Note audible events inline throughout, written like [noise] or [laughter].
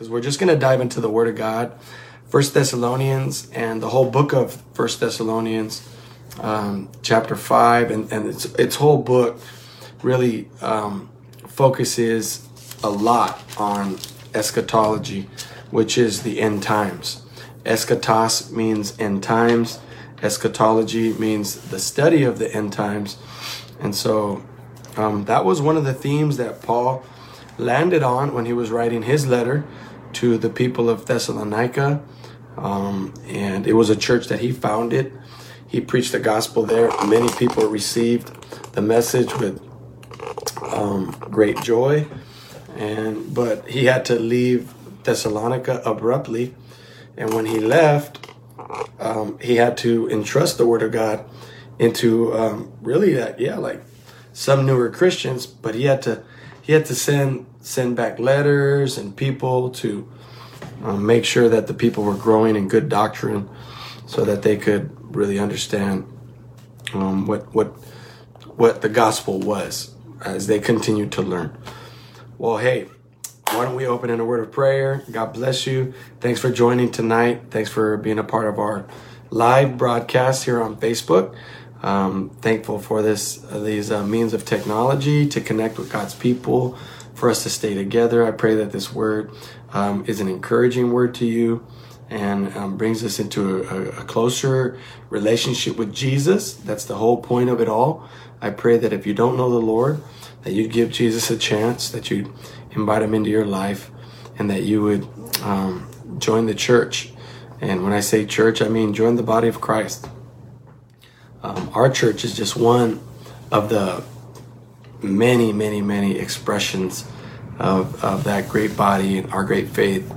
because we're just going to dive into the Word of God, First Thessalonians, and the whole book of First Thessalonians, um, chapter five, and, and its its whole book really um, focuses a lot on eschatology, which is the end times. Eschatos means end times. Eschatology means the study of the end times. And so um, that was one of the themes that Paul landed on when he was writing his letter to the people of Thessalonica. Um, and it was a church that he founded. He preached the gospel there. Many people received the message with um, great joy. And but he had to leave Thessalonica abruptly, and when he left, um, he had to entrust the word of God into um, really that yeah like some newer Christians, but he had to he had to send send back letters and people to um, make sure that the people were growing in good doctrine, so that they could really understand um, what what what the gospel was as they continued to learn. Well, hey, why don't we open in a word of prayer? God bless you. Thanks for joining tonight. Thanks for being a part of our live broadcast here on Facebook. Um, thankful for this uh, these uh, means of technology to connect with God's people, for us to stay together. I pray that this word um, is an encouraging word to you and um, brings us into a, a, closer relationship with Jesus. That's the whole point of it all. I pray that if you don't know the Lord, that you'd give Jesus a chance, that you'd invite him into your life, and that you would um, join the church. And when I say church, I mean join the body of Christ. Um, our church is just one of the many, many, many expressions of, of that great body and our great faith.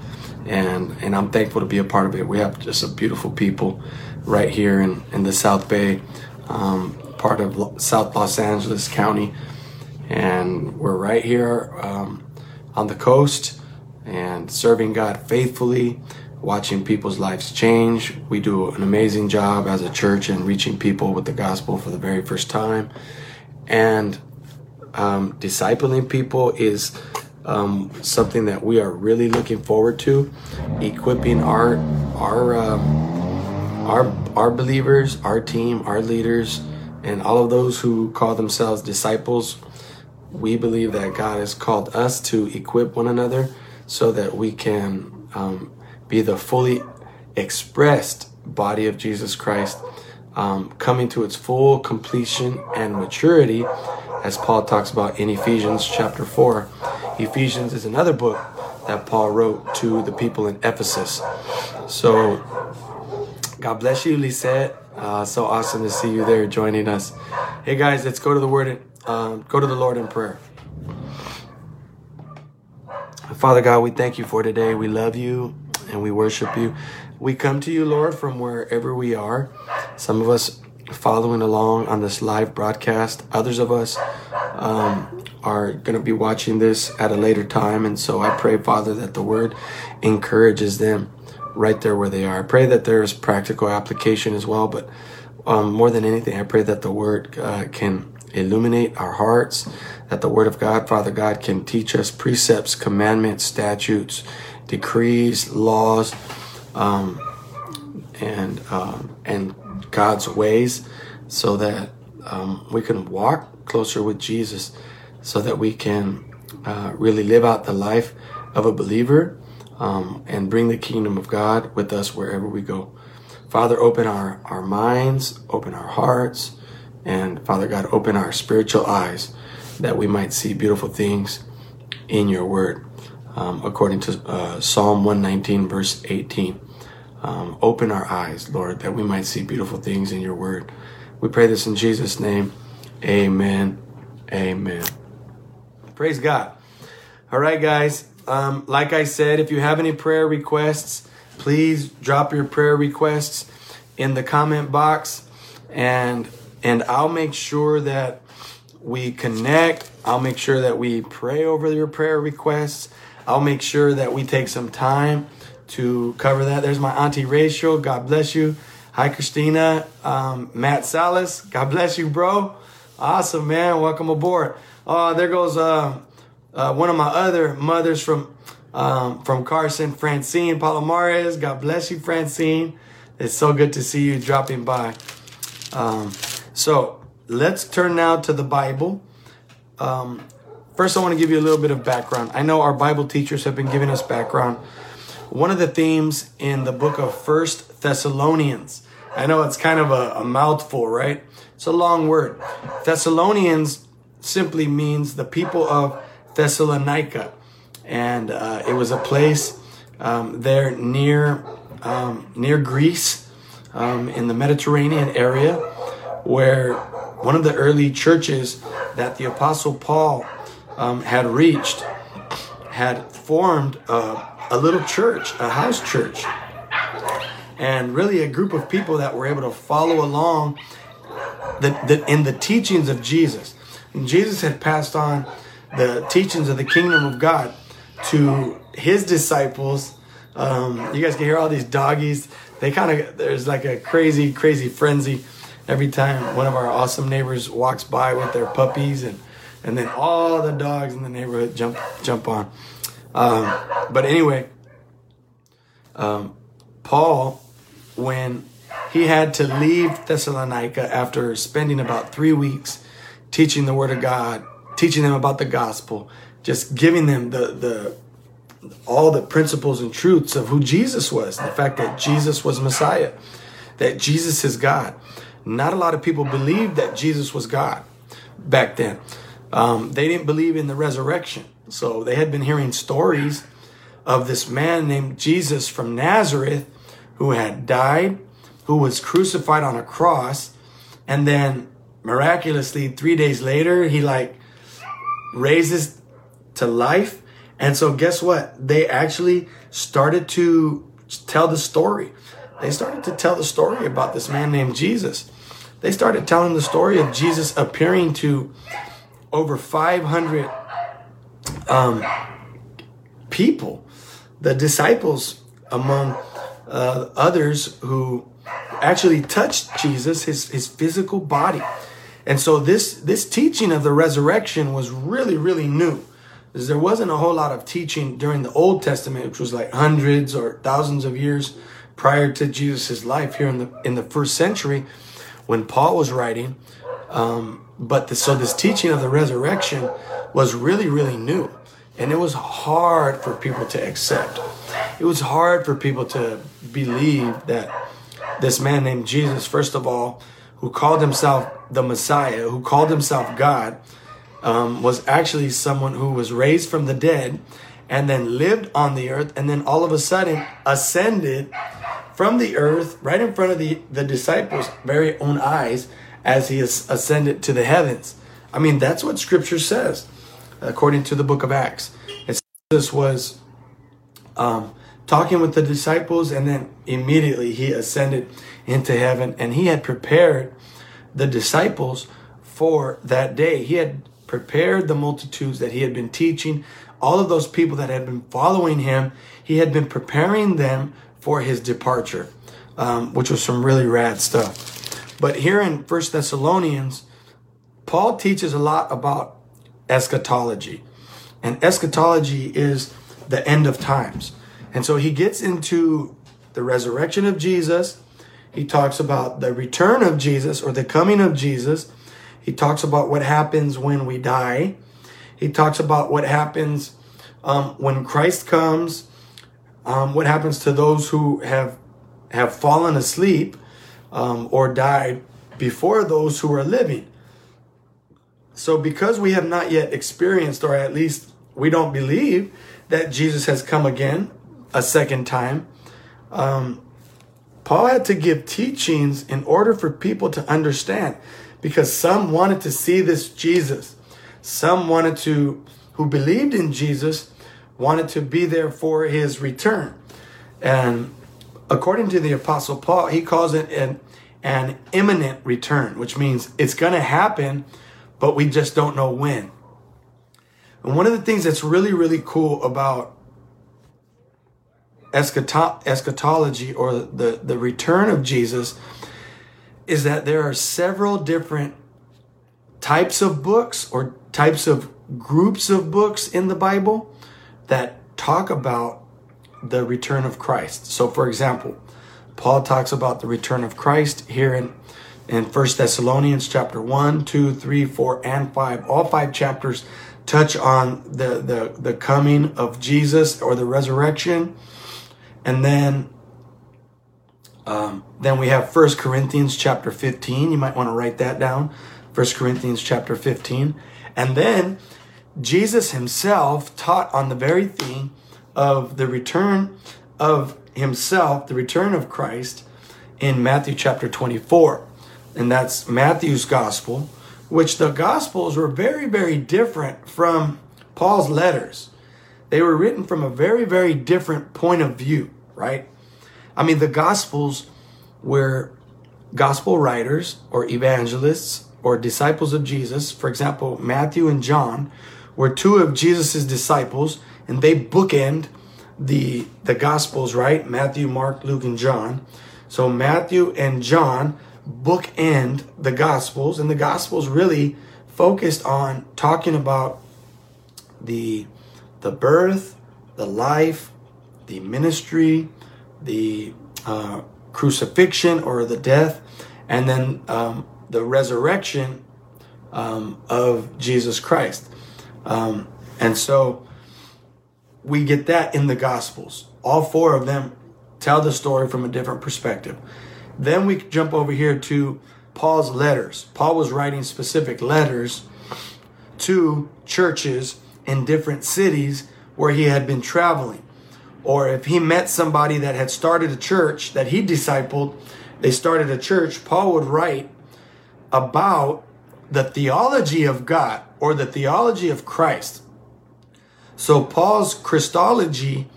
And, and I'm thankful to be a part of it. We have just a beautiful people right here in, in the South Bay, um, part of South Los Angeles County. And we're right here um, on the coast and serving God faithfully watching people's lives change. We do an amazing job as a church in reaching people with the gospel for the very first time. And um, discipling people is um, something that we are really looking forward to. Equipping our our um, our our believers, our team, our leaders, and all of those who call themselves disciples. We believe that God has called us to equip one another so that we can um, be the fully expressed body of Jesus Christ, um, coming to its full completion and maturity, as Paul talks about in Ephesians chapter 4. Ephesians is another book that Paul wrote to the people in Ephesus. So, God bless you, Lisette. Uh, so awesome to see you there joining us. Hey guys, let's go to the word. Um, go to the Lord in prayer. Father God, we thank you for today. We love you and we worship you. We come to you, Lord, from wherever we are. Some of us following along on this live broadcast. Others of us um, are going to be watching this at a later time. And so I pray, Father, that the word encourages them right there where they are. I pray that there is practical application as well. But um, more than anything, I pray that the word uh, can illuminate our hearts, that the word of God, Father God, can teach us precepts, commandments, statutes, decrees, laws, um, and um, and God's ways, so that um, we can walk closer with Jesus, so that we can uh, really live out the life of a believer um, and bring the kingdom of God with us wherever we go. Father, open our, our minds, open our hearts, and Father God, open our spiritual eyes that we might see beautiful things in your word um, according to uh, Psalm 119, verse 18. Um, open our eyes, Lord, that we might see beautiful things in your word. We pray this in Jesus' name. Amen. Amen. Praise God. All right, guys. Um, like I said, if you have any prayer requests, please drop your prayer requests in the comment box and and I'll make sure that we connect. I'll make sure that we pray over your prayer requests. I'll make sure that we take some time to cover that. There's my auntie Rachel. God bless you. Hi, Christina. Um, Matt Salas. God bless you, bro. Awesome, man. Welcome aboard. Oh, there goes uh, uh, one of my other mothers from um, from Carson, Francine Palomares. God bless you, Francine. It's so good to see you dropping by. Um, so let's turn now to the Bible. Um, first, I want to give you a little bit of background. I know our Bible teachers have been giving us background. One of the themes in the book of First Thessalonians. I know it's kind of a, a mouthful, right? It's a long word. Thessalonians simply means the people of Thessalonica, and uh, it was a place um, there near um, near Greece, um, in the Mediterranean area, where one of the early churches that the Apostle Paul um, had reached had formed a, a little church, a house church, and really a group of people that were able to follow along the, the, in the teachings of Jesus. And Jesus had passed on the teachings of the kingdom of God to his disciples. Um, you guys can hear all these doggies. They kind of, there's like a crazy, crazy frenzy every time one of our awesome neighbors walks by with their puppies and, and then all the dogs in the neighborhood jump, jump on. Um, but anyway, um, Paul, when he had to leave Thessalonica after spending about three weeks teaching the word of God, teaching them about the gospel, just giving them the, the, all the principles and truths of who Jesus was, the fact that Jesus was Messiah, that Jesus is God. Not a lot of people believed that Jesus was God back then. Um, they didn't believe in the resurrection. So they had been hearing stories of this man named Jesus from Nazareth who had died, who was crucified on a cross, and then miraculously, three days later, he like raises to life. And so, guess what? They actually started to tell the story. They started to tell the story about this man named Jesus. They started telling the story of Jesus appearing to over 500 um, people, the disciples among uh, others who actually touched Jesus, his, his physical body. And so this, this teaching of the resurrection was really, really new. Because there wasn't a whole lot of teaching during the Old Testament, which was like hundreds or thousands of years prior to Jesus' life here in the, in the first century when Paul was writing. Um, but the, so this teaching of the resurrection was really, really new. And it was hard for people to accept. It was hard for people to believe that this man named Jesus, first of all, who called himself the Messiah, who called himself God, um, was actually someone who was raised from the dead and then lived on the earth and then all of a sudden ascended from the earth right in front of the, the disciples' very own eyes as he ascended to the heavens. I mean, that's what scripture says, according to the book of Acts. And Jesus was um, talking with the disciples, and then immediately he ascended into heaven, and he had prepared the disciples for that day. He had prepared the multitudes that he had been teaching, all of those people that had been following him, he had been preparing them for his departure, um, which was some really rad stuff. But here in First Thessalonians, Paul teaches a lot about eschatology. And eschatology is the end of times. And so he gets into the resurrection of Jesus. He talks about the return of Jesus or the coming of Jesus. He talks about what happens when we die. He talks about what happens um, when Christ comes. Um, what happens to those who have have fallen asleep um, or died before those who are living. So, because we have not yet experienced, or at least we don't believe that Jesus has come again a second time, um, Paul had to give teachings in order for people to understand because some wanted to see this Jesus. Some wanted to, who believed in Jesus, wanted to be there for his return. And according to the Apostle Paul, he calls it an, an imminent return, which means it's going to happen, but we just don't know when. And one of the things that's really, really cool about eschatology or the, the return of Jesus is that there are several different types of books or types of groups of books in the Bible that talk about the return of Christ. So, for example, Paul talks about the return of Christ here in in First Thessalonians chapter 1, 2, 3, 4, and 5. All five chapters touch on the, the, the coming of Jesus or the resurrection. And then um, then we have First Corinthians chapter 15. You might want to write that down. First Corinthians chapter 15. And then Jesus himself taught on the very theme of the return of himself, the return of Christ in Matthew chapter 24. And that's Matthew's gospel, which the gospels were very, very different from Paul's letters. They were written from a very, very different point of view, right? I mean, the gospels were gospel writers or evangelists or disciples of Jesus. For example, Matthew and John were two of Jesus's disciples, and they bookend the the gospels, right? Matthew, Mark, Luke, and John. So Matthew and John bookend the gospels, and the gospels really focused on talking about the the birth, the life, the ministry, the uh, crucifixion or the death, and then um, the resurrection um, of Jesus Christ. Um, and so we get that in the Gospels. All four of them tell the story from a different perspective. Then we jump over here to Paul's letters. Paul was writing specific letters to churches in different cities where he had been traveling. Or if he met somebody that had started a church that he discipled, they started a church, Paul would write about the theology of God or the theology of Christ. So Paul's Christology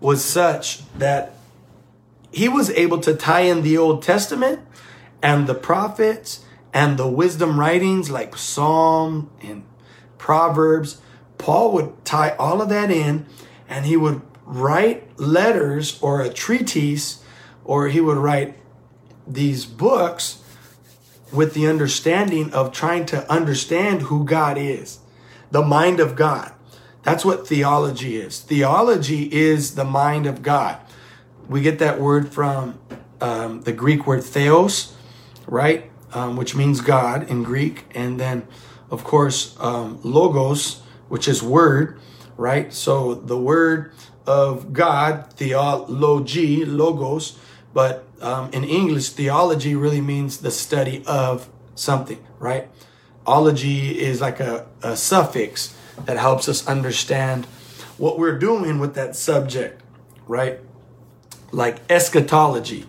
was such that he was able to tie in the Old Testament and the prophets and the wisdom writings like Psalm and Proverbs. Paul would tie all of that in and he would write letters or a treatise, or he would write these books with the understanding of trying to understand who God is, the mind of God. That's what theology is. Theology is the mind of God. We get that word from um, the Greek word theos, right? Um, which means God in Greek. And then, of course, um, logos, which is word, right? So the word of God, theology, logos, but um, in English, theology really means the study of something, right? Ology is like a, a suffix that helps us understand what we're doing with that subject, right? Like eschatology,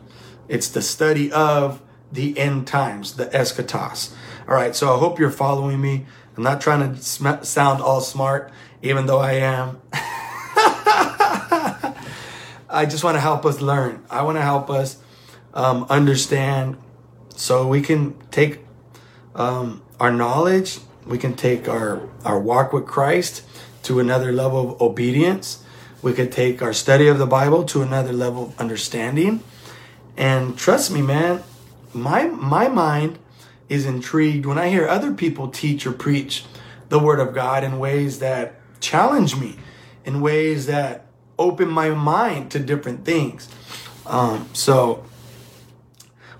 it's the study of the end times, the eschatos. All right, so I hope you're following me. I'm not trying to sm- sound all smart, even though I am. [laughs] I just want to help us learn. I want to help us um, understand so we can take um, our knowledge, we can take our, our walk with Christ to another level of obedience. We could take our study of the Bible to another level of understanding. And trust me, man, my my mind is intrigued when I hear other people teach or preach the word of God in ways that challenge me, in ways that open my mind to different things. Um, so,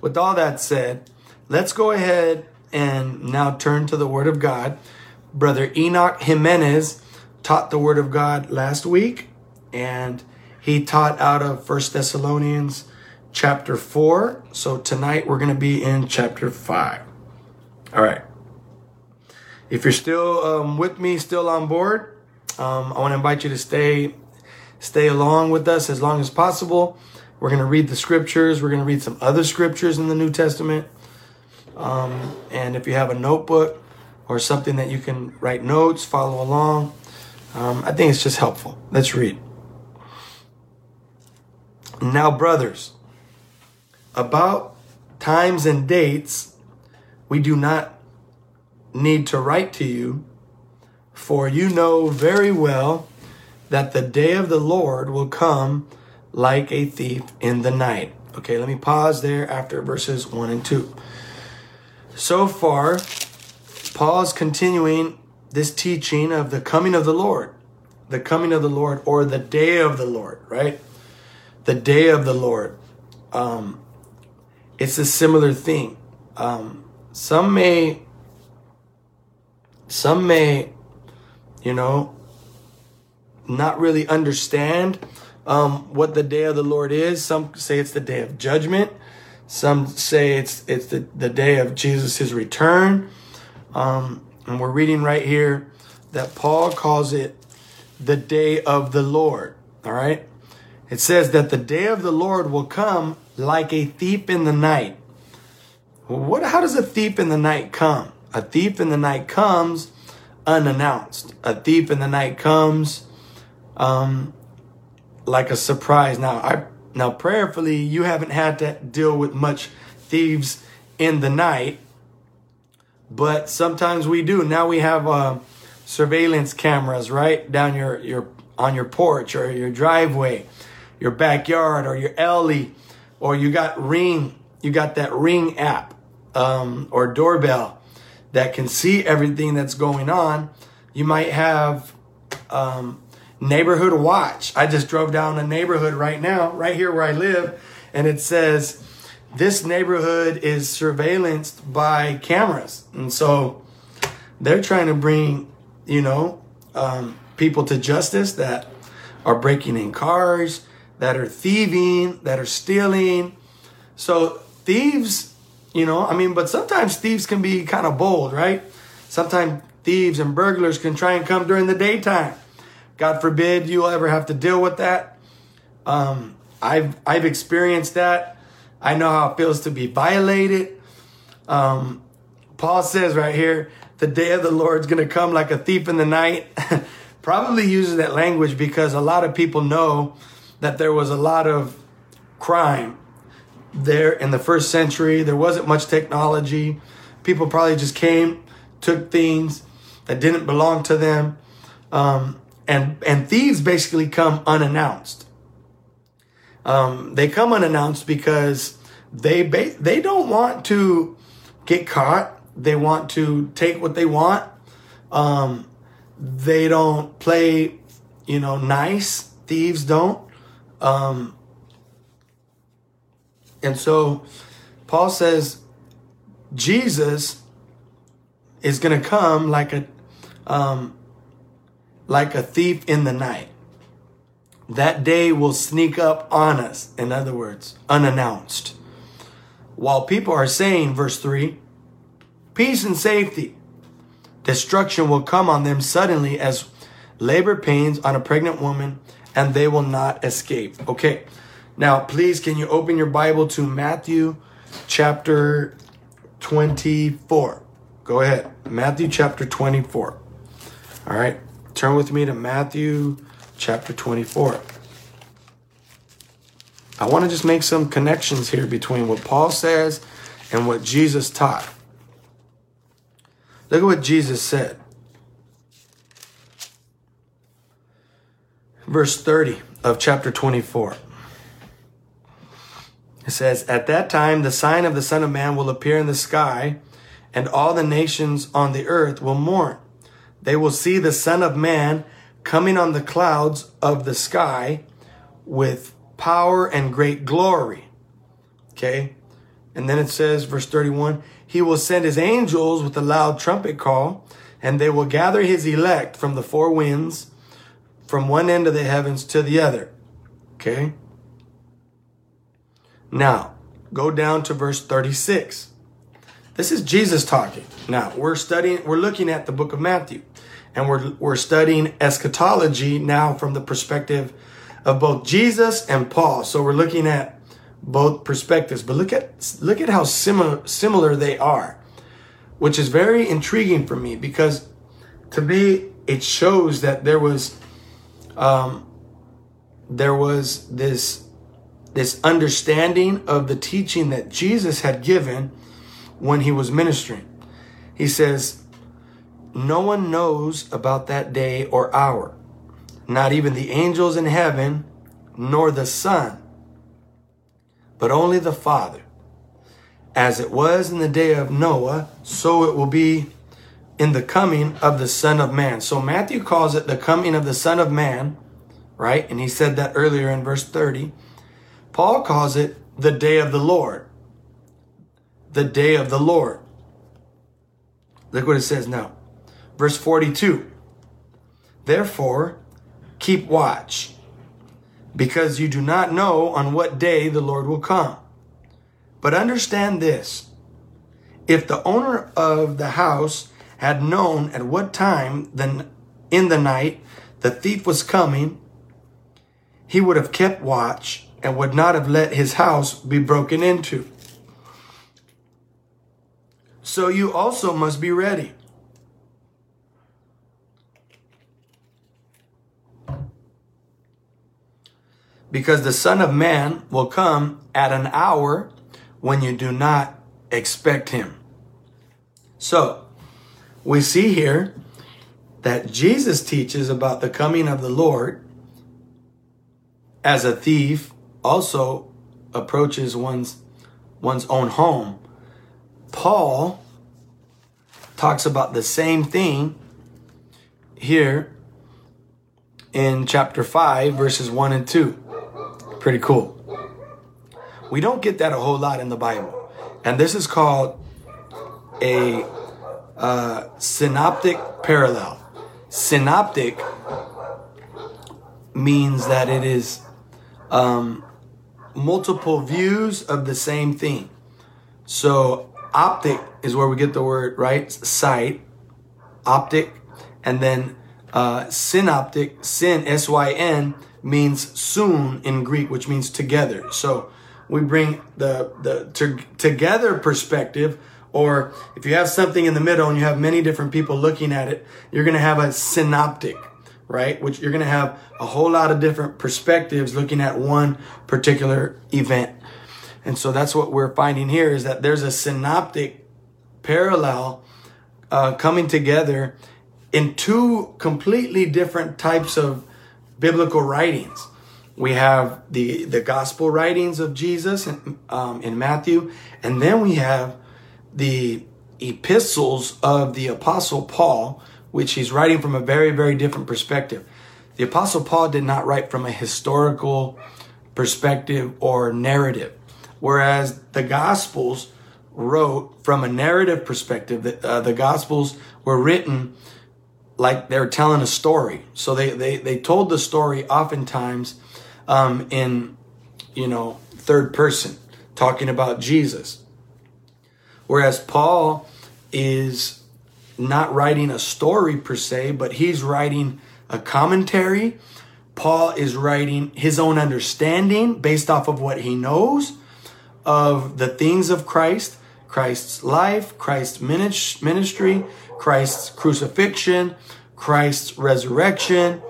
with all that said, let's go ahead and now turn to the Word of God. Brother Enoch Jimenez taught the Word of God last week, and he taught out of First Thessalonians chapter 4. So tonight we're going to be in chapter 5. All right. If you're still um, with me, still on board, um, I want to invite you to stay stay along with us as long as possible. We're going to read the scriptures. We're going to read some other scriptures in the New Testament. Um, and if you have a notebook or something that you can write notes, follow along, um, I think it's just helpful. Let's read. Now, brothers, about times and dates, we do not need to write to you, for you know very well that the day of the Lord will come like a thief in the night. Okay, let me pause there after verses 1 and 2. So far, Paul's continuing this teaching of the coming of the Lord, the coming of the Lord or the day of the Lord, right? The day of the Lord. Um, it's a similar thing. Um, some may, some may, you know, not really understand um, what the day of the Lord is. Some say it's the day of judgment. Some say it's it's the, the day of Jesus' return. Um, and we're reading right here that Paul calls it the day of the Lord. All right. It says that the day of the Lord will come like a thief in the night. what, how does a thief in the night come? A thief in the night comes unannounced. A thief in the night comes um, like a surprise. Now, I now prayerfully, you haven't had to deal with much thieves in the night, but sometimes we do. Now we have uh, surveillance cameras right down your your on your porch or your driveway, your backyard or your alley, or you got ring. You got that ring app um, or doorbell that can see everything that's going on. You might have um, neighborhood watch. I just drove down a neighborhood right now, right here where I live, and it says this neighborhood is surveillanced by cameras. And so they're trying to bring, you know, um, people to justice that are breaking in cars, that are thieving, that are stealing. So thieves, you know, I mean, but sometimes thieves can be kind of bold, right? Sometimes thieves and burglars can try and come during the daytime God forbid you'll ever have to deal with that. Um, I've I've experienced that. I know how it feels to be violated. Um, Paul says right here, the day of the Lord's going to come like a thief in the night. [laughs] Probably uses that language because a lot of people know that there was a lot of crime there in the first century. There wasn't much technology. People probably just came, took things that didn't belong to them. Um, and and thieves basically come unannounced. Um, they come unannounced because they ba- they don't want to get caught. They want to take what they want. Um, they don't play, you know, nice. Thieves don't. Um, and so Paul says Jesus is going to come like a um, like a thief in the night. That day will sneak up on us, in other words, unannounced. While people are saying, verse 3, peace and safety, destruction will come on them suddenly as labor pains on a pregnant woman, and they will not escape. Okay, now please, can you open your Bible to Matthew chapter 24? Go ahead. Matthew chapter 24. All right. Turn with me to Matthew chapter 24. I want to just make some connections here between what Paul says and what Jesus taught. Look at what Jesus said. Verse 30 of chapter 24. It says, At that time, the sign of the Son of Man will appear in the sky, and all the nations on the earth will mourn. They will see the Son of Man coming on the clouds of the sky with power and great glory. Okay. And then it says, verse 31, He will send His angels with a loud trumpet call, and they will gather His elect from the four winds, from one end of the heavens to the other. Okay. Now, go down to verse 36. This is Jesus talking. Now, we're studying, we're looking at the book of Matthew and we're, we're studying eschatology now from the perspective of both Jesus and Paul. So we're looking at both perspectives, but look at look at how similar similar they are, which is very intriguing for me because to me it shows that there was um, there was this this understanding of the teaching that Jesus had given when he was ministering. He says, no one knows about that day or hour, not even the angels in heaven, nor the Son, but only the Father. As it was in the day of Noah, so it will be in the coming of the Son of Man. So Matthew calls it the coming of the Son of Man, right? And he said that earlier in verse 30. Paul calls it the day of the Lord. The day of the Lord. Look what it says now. Verse 42. Therefore, keep watch, because you do not know on what day the Lord will come. But understand this if the owner of the house had known at what time then in the night the thief was coming, he would have kept watch and would not have let his house be broken into. So you also must be ready. Because the Son of Man will come at an hour when you do not expect him. So, we see here that Jesus teaches about the coming of the Lord as a thief also approaches one's one's own home. Paul talks about the same thing here in chapter 5 verses 1 and 2. Pretty cool. We don't get that a whole lot in the Bible. And this is called a uh, synoptic parallel. Synoptic means that it is um, multiple views of the same thing. So optic is where we get the word right sight, optic, and then uh, synoptic, syn s y n means soon in Greek, which means together. So we bring the the to, together perspective or if you have something in the middle and you have many different people looking at it, you're going to have a synoptic, right? Which you're going to have a whole lot of different perspectives looking at one particular event. And so that's what we're finding here is that there's a synoptic parallel uh, coming together in two completely different types of biblical writings. We have the, the gospel writings of Jesus in, um, in Matthew, and then we have the epistles of the apostle Paul, which he's writing from a very, very different perspective. The apostle Paul did not write from a historical perspective or narrative, whereas the gospels wrote from a narrative perspective. The, uh, the gospels were written like they're telling a story. So they, they, they told the story oftentimes um, in, you know, third person, talking about Jesus. Whereas Paul is not writing a story per se, but he's writing a commentary. Paul is writing his own understanding based off of what he knows of the things of Christ, Christ's life, Christ's ministry, Christ's crucifixion, Christ's resurrection,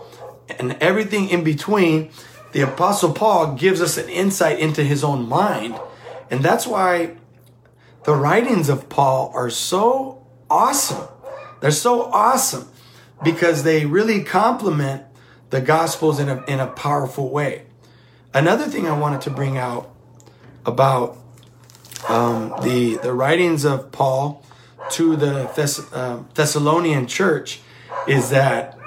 and everything in between. The Apostle Paul gives us an insight into his own mind. And that's why the writings of Paul are so awesome. They're so awesome because they really complement the Gospels in a, in a powerful way. Another thing I wanted to bring out about um, the, the writings of Paul to the Thess- uh, Thessalonian church is that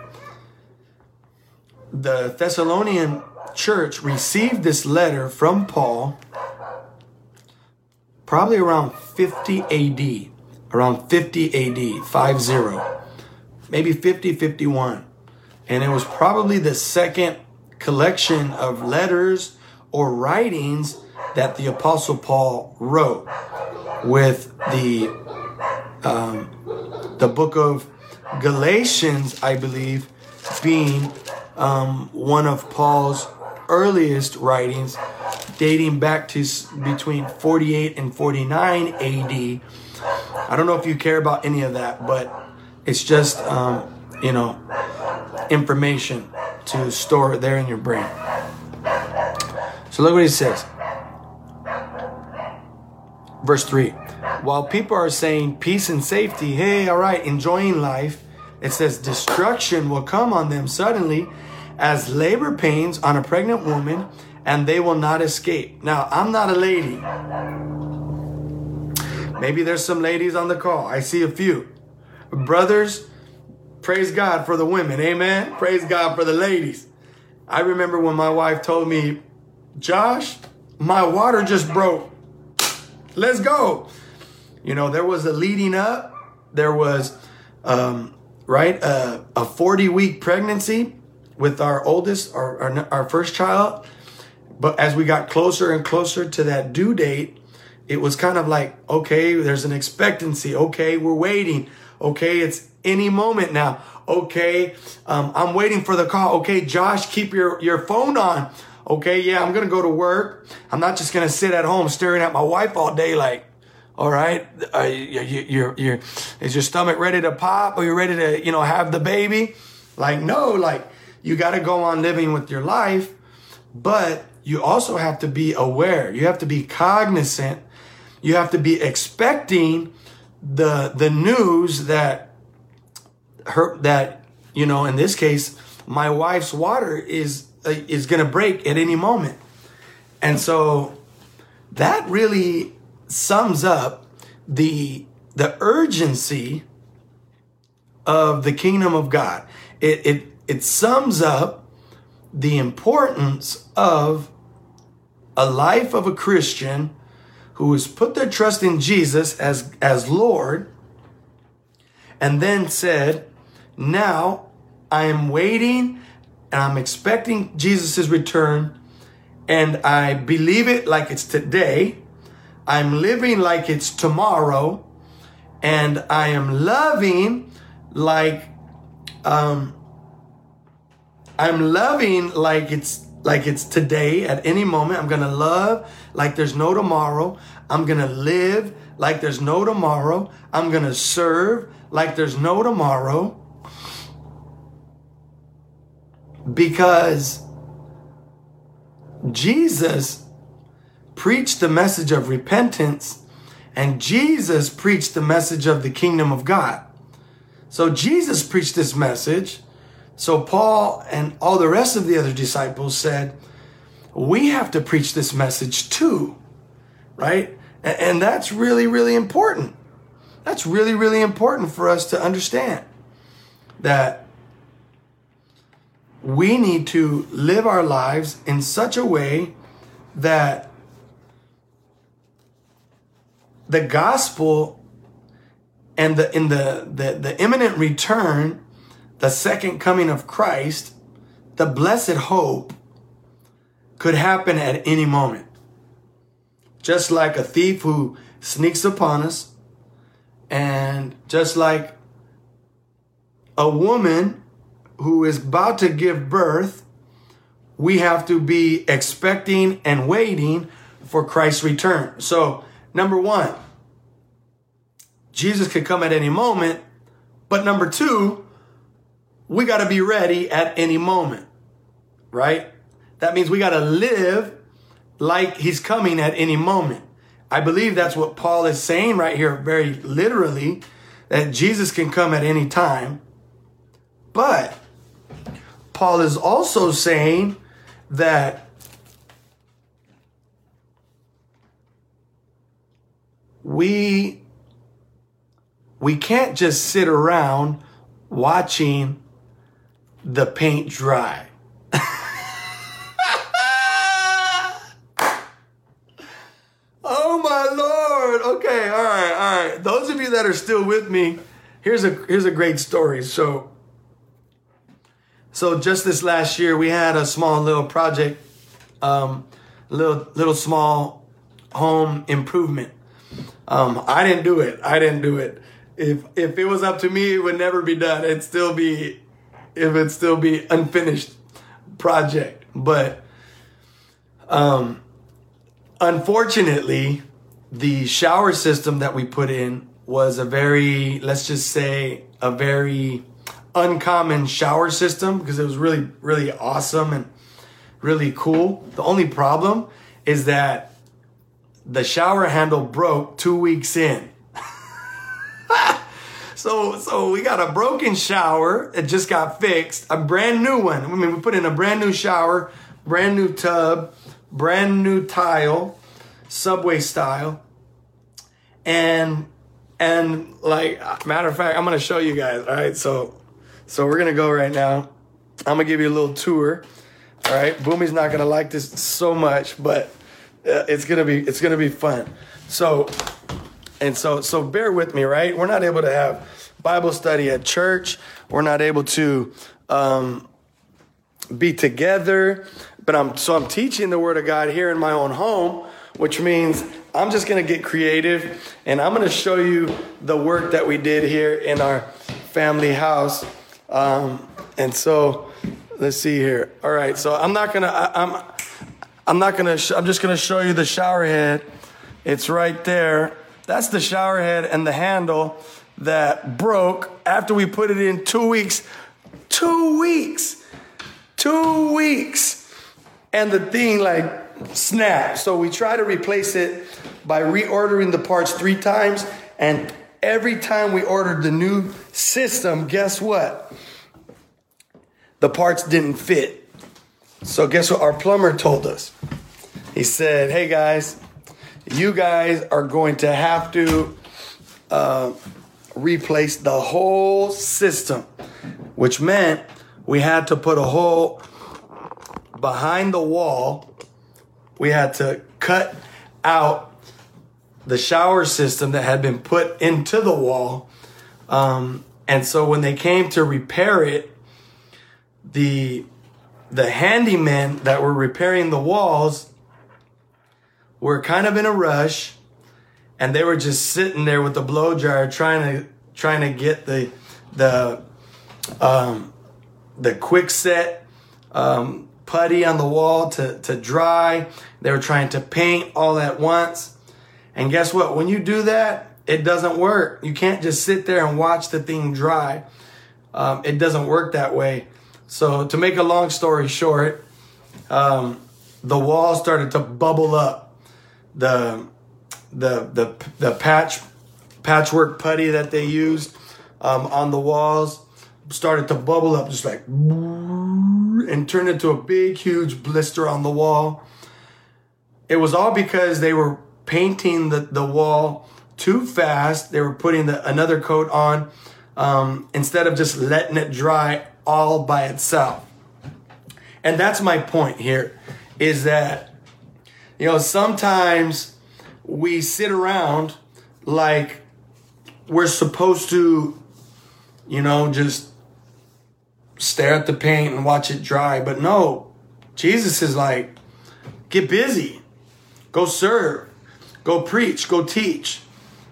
the Thessalonian church received this letter from Paul probably around 50 AD, around 50 AD, 50, maybe 50, 51. And it was probably the second collection of letters or writings that the Apostle Paul wrote with the um, the book of Galatians, I believe, being um, one of Paul's earliest writings dating back to between 48 and 49 AD. I don't know if you care about any of that, but it's just, um, you know, information to store there in your brain. So look what he says. Verse 3 While people are saying peace and safety, hey, all right, enjoying life, it says destruction will come on them suddenly as labor pains on a pregnant woman and they will not escape. Now, I'm not a lady. Maybe there's some ladies on the call. I see a few. brothers, praise God for the women. Amen. Praise God for the ladies. I remember when my wife told me, Josh, my water just broke. Let's go. You know, there was a leading up. There was, um, right, uh, a 40 week pregnancy with our oldest, our, our, our first child. But as we got closer and closer to that due date, it was kind of like, okay, there's an expectancy. Okay, we're waiting. Okay, it's any moment now. Okay, um, I'm waiting for the call. Okay, Josh, keep your, your phone on. Okay, yeah, I'm gonna go to work. I'm not just gonna sit at home staring at my wife all day like, all right, uh, you, you, you're, is your stomach ready to pop Are you ready to, you know, have the baby? Like, no, like, you gotta go on living with your life, but you also have to be aware. You have to be cognizant. You have to be expecting the, the news that her, that, you know, in this case, my wife's water is, uh, is going to break at any moment. And so that really sums up the, the urgency of the kingdom of God. It, it, it sums up the importance of a life of a Christian who has put their trust in Jesus as, as Lord and then said, now I am waiting and I'm expecting Jesus' return and I believe it like it's today. I'm living like it's tomorrow and I am loving like, um, I'm loving like it's like it's today at any moment. I'm to love like there's no tomorrow. I'm to live like there's no tomorrow. I'm to serve like there's no tomorrow. Because Jesus preached the message of repentance and Jesus preached the message of the kingdom of God. So Jesus preached this message so Paul and all the rest of the other disciples said, we have to preach this message too, right? And that's really, really important. That's really, really important for us to understand that we need to live our lives in such a way that the gospel and the in the the, the imminent return the second coming of Christ, the blessed hope, could happen at any moment. Just like a thief who sneaks upon us, and just like a woman who is about to give birth, we have to be expecting and waiting for Christ's return. So, number one, Jesus could come at any moment. But number two, we got to be ready at any moment, right? That means we got to live like he's coming at any moment. I believe that's what Paul is saying right here, very literally, that Jesus can come at any time. But Paul is also saying that we we can't just sit around watching the paint dry. [laughs] oh my lord. Okay, all right, all right. Those of you that are still with me, here's a here's a great story. So so just this last year we had a small little project um little little small home improvement. Um I didn't do it. I didn't do it. If if it was up to me, it would never be done. It'd still be it still be unfinished project. But um, unfortunately, the shower system that we put in was a very, let's just say, a very uncommon shower system because it was really, really awesome and really cool. The only problem is that the shower handle broke two weeks in. [laughs] So, so we got a broken shower that just got fixed, a brand new one. I mean, we put in a brand new shower, brand new tub, brand new tile, subway style. And And like matter of fact, I'm gonna show you guys. All right, so so we're gonna go right now. I'm gonna give you a little tour. All right, Boomy's not gonna like this so much, but it's gonna be it's gonna be fun. So and so so bear with me, right? We're not able to have Bible study at church. We're not able to um, be together. But I'm so I'm teaching the Word of God here in my own home, which means I'm just gonna get creative and I'm gonna show you the work that we did here in our family house. Um, and so let's see here. All right, so I'm not gonna I, I'm I'm not gonna sh- I'm just gonna show you the shower head. It's right there. That's the shower head and the handle that broke after we put it in two weeks. Two weeks. Two weeks and the thing like snapped. So we try to replace it by reordering the parts three times. And every time we ordered the new system, guess what? The parts didn't fit. So guess what our plumber told us? He said, "Hey guys, you guys are going to have to uh, replace the whole system," which meant we had to put a hole behind the wall, we had to cut out the shower system that had been put into the wall. Um, and so when they came to repair it, the the handymen that were repairing the walls were kind of in a rush and they were just sitting there with the blow dryer trying to trying to get the the um, the quick set um, putty on the wall to, to dry. They were trying to paint all at once. And guess what? When you do that, it doesn't work. You can't just sit there and watch the thing dry. Um, it doesn't work that way. So to make a long story short, um, the wall started to bubble up. The the the the patch patchwork putty that they used um, on the walls started to bubble up, just like and turned into a big, huge blister on the wall. It was all because they were painting the, the wall too fast. They were putting the, another coat on um, instead of just letting it dry all by itself. And that's my point here is that, you know, sometimes we sit around like we're supposed to, you know, just stare at the paint and watch it dry. But no, Jesus is like, get busy, go serve, go preach, go teach.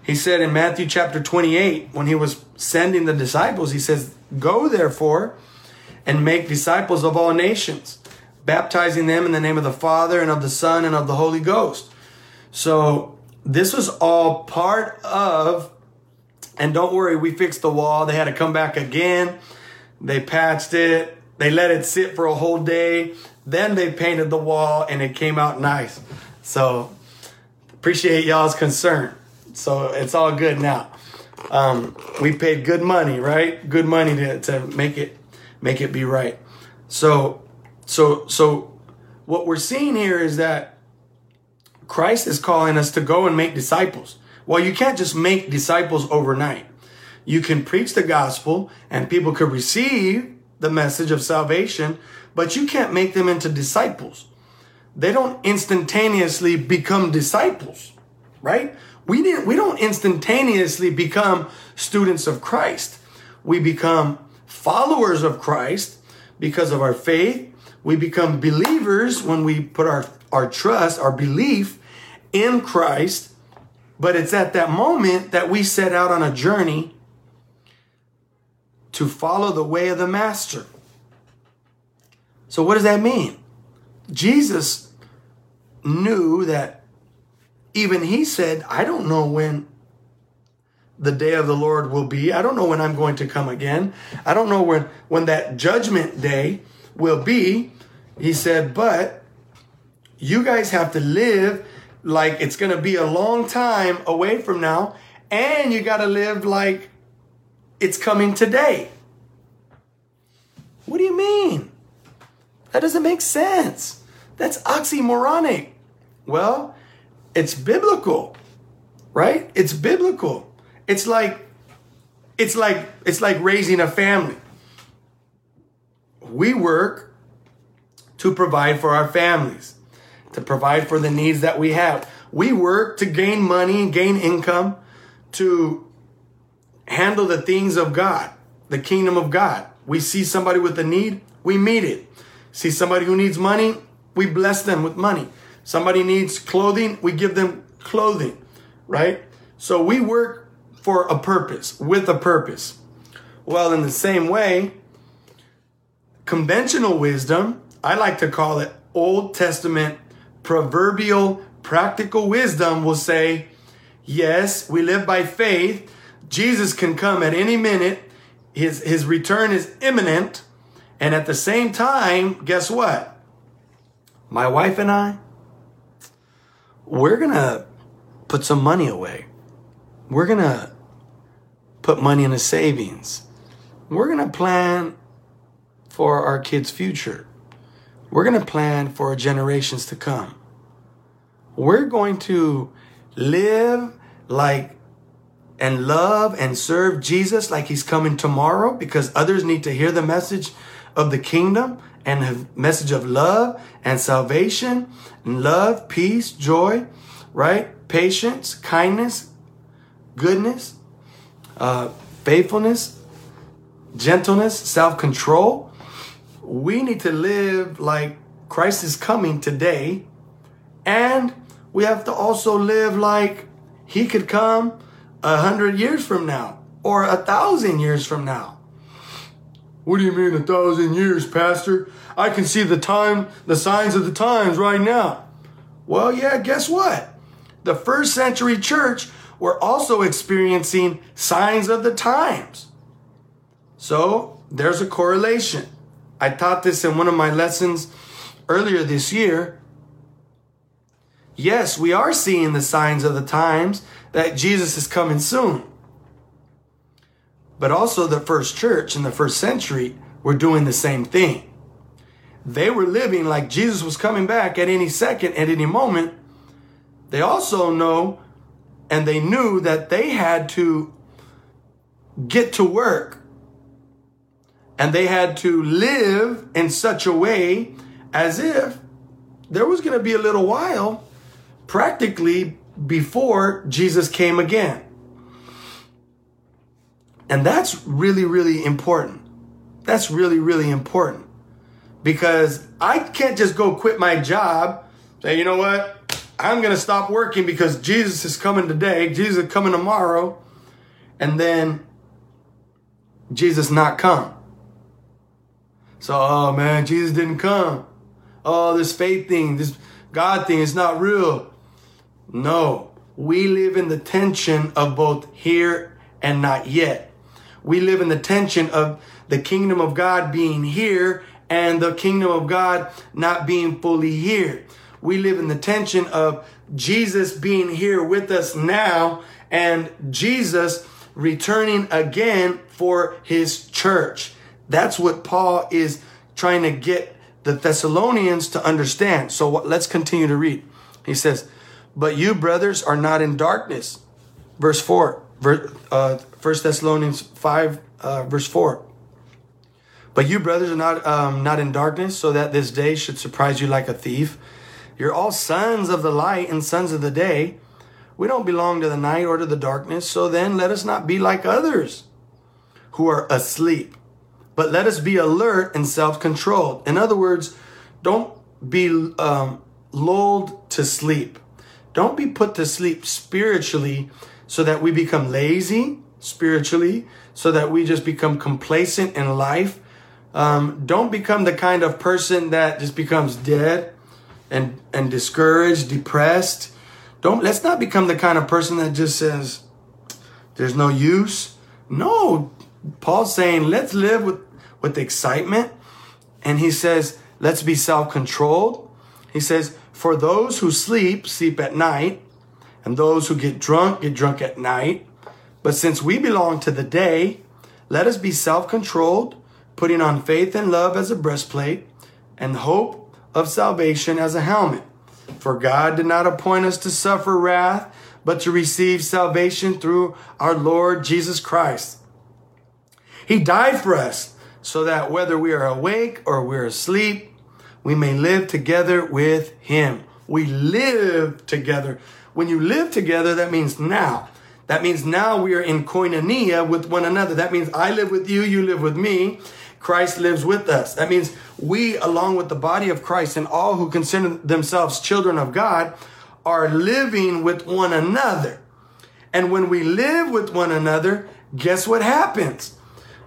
He said in Matthew chapter 28, when he was sending the disciples, he says, Go therefore and make disciples of all nations, baptizing them in the name of the Father and of the Son and of the Holy Ghost. So this was all part of, and don't worry, we fixed the wall. They had to come back again they patched it. They let it sit for a whole day. Then they painted the wall and it came out nice. So appreciate y'all's concern. So it's all good now. Um, we paid good money, right? Good money to, to make it make it be right. So so so what we're seeing here is that Christ is calling us to go and make disciples. Well, you can't just make disciples overnight you can preach the gospel and people could receive the message of salvation, but you can't make them into disciples. They don't instantaneously become disciples, right? We didn't, we don't instantaneously become students of Christ. We become followers of Christ because of our faith. We become believers when we put our, our trust, our belief in Christ. But it's at that moment that we set out on a journey to follow the way of the master. So, what does that mean? Jesus knew that even he said, I don't know when the day of the Lord will be. I don't know when I'm going to come again. I don't know when, when that judgment day will be. He said, but you guys have to live like it's going to be a long time away from now. And you got to live like it's coming today. What do you mean? That doesn't make sense. That's oxymoronic. Well, it's biblical, right? It's biblical. It's like it's like it's like raising a family. We work to provide for our families, to provide for the needs that we have. We work to gain money, and gain income, to handle the things of God, the kingdom of God. We see somebody with a need, we meet it. See somebody who needs money, we bless them with money. Somebody needs clothing, we give them clothing, right? So we work for a purpose, with a purpose. Well, in the same way, conventional wisdom, I like to call it Old Testament proverbial practical wisdom, will say, yes, we live by faith. Jesus can come at any minute. His, his return is imminent. And at the same time, guess what? My wife and I, we're going to put some money away. We're going to put money in a savings. We're going to plan for our kids' future. We're going to plan for generations to come. We're going to live like and love and serve Jesus like he's coming tomorrow because others need to hear the message of the kingdom and the message of love and salvation and love, peace, joy, right? Patience, kindness, goodness, uh, faithfulness, gentleness, self control. We need to live like Christ is coming today, and we have to also live like He could come a hundred years from now or a thousand years from now. What do you mean a thousand years, Pastor? I can see the time, the signs of the times right now. Well, yeah, guess what? The first century church were also experiencing signs of the times. So there's a correlation. I taught this in one of my lessons earlier this year. Yes, we are seeing the signs of the times that Jesus is coming soon. But also, the first church in the first century were doing the same thing. They were living like Jesus was coming back at any second, at any moment. They also know and they knew that they had to get to work and they had to live in such a way as if there was going to be a little while practically before Jesus came again. And that's really, really important. That's really, really important because I can't just go quit my job, say, you know what? I'm going to stop working because Jesus is coming today, Jesus is coming tomorrow, and then Jesus not come. So, oh man, Jesus didn't come. Oh, this faith thing, this God thing is not real. No, we live in the tension of both here and not yet. We live in the tension of the kingdom of God being here and the kingdom of God not being fully here. We live in the tension of Jesus being here with us now and Jesus returning again for his church. That's what Paul is trying to get the Thessalonians to understand. So let's continue to read. He says, but you, brothers, are not in darkness. Verse 4, uh, 1 Thessalonians 5, uh, verse 4. But you, brothers, are not, um, not in darkness, so that this day should surprise you like a thief. You're all sons of the light and sons of the day. We don't belong to the night or to the darkness, so then let us not be like others who are asleep, but let us be alert and self controlled. In other words, don't be um, lulled to sleep. Don't be put to sleep spiritually so that we become lazy spiritually, so that we just become complacent in life. Um, don't become the kind of person that just becomes dead and and discouraged, depressed. Don't let's not become the kind of person that just says there's no use. No, Paul's saying let's live with with excitement, and he says let's be self-controlled. He says for those who sleep, sleep at night, and those who get drunk, get drunk at night. But since we belong to the day, let us be self controlled, putting on faith and love as a breastplate, and hope of salvation as a helmet. For God did not appoint us to suffer wrath, but to receive salvation through our Lord Jesus Christ. He died for us so that whether we are awake or we're asleep, we may live together with him. We live together. When you live together, that means now. That means now we are in koinonia with one another. That means I live with you, you live with me. Christ lives with us. That means we, along with the body of Christ and all who consider themselves children of God, are living with one another. And when we live with one another, guess what happens?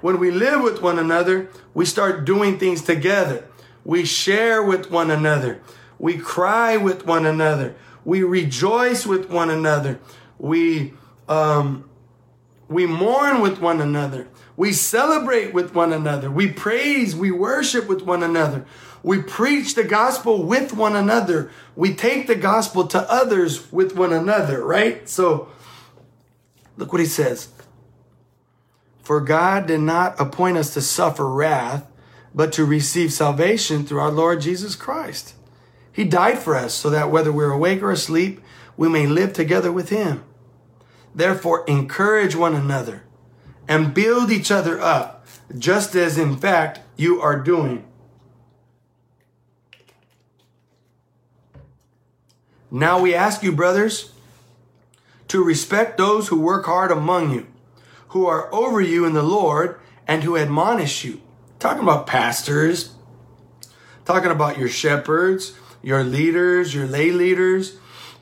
When we live with one another, we start doing things together. We share with one another. We cry with one another. We rejoice with one another. We um, we mourn with one another. We celebrate with one another. We praise, we worship with one another. We preach the gospel with one another. We take the gospel to others with one another, right? So look what he says. For God did not appoint us to suffer wrath, but to receive salvation through our Lord Jesus Christ. He died for us so that whether we're awake or asleep, we may live together with him. Therefore, encourage one another and build each other up, just as in fact you are doing. Now we ask you, brothers, to respect those who work hard among you, who are over you in the Lord, and who admonish you. Talking about pastors, talking about your shepherds, your leaders, your lay leaders,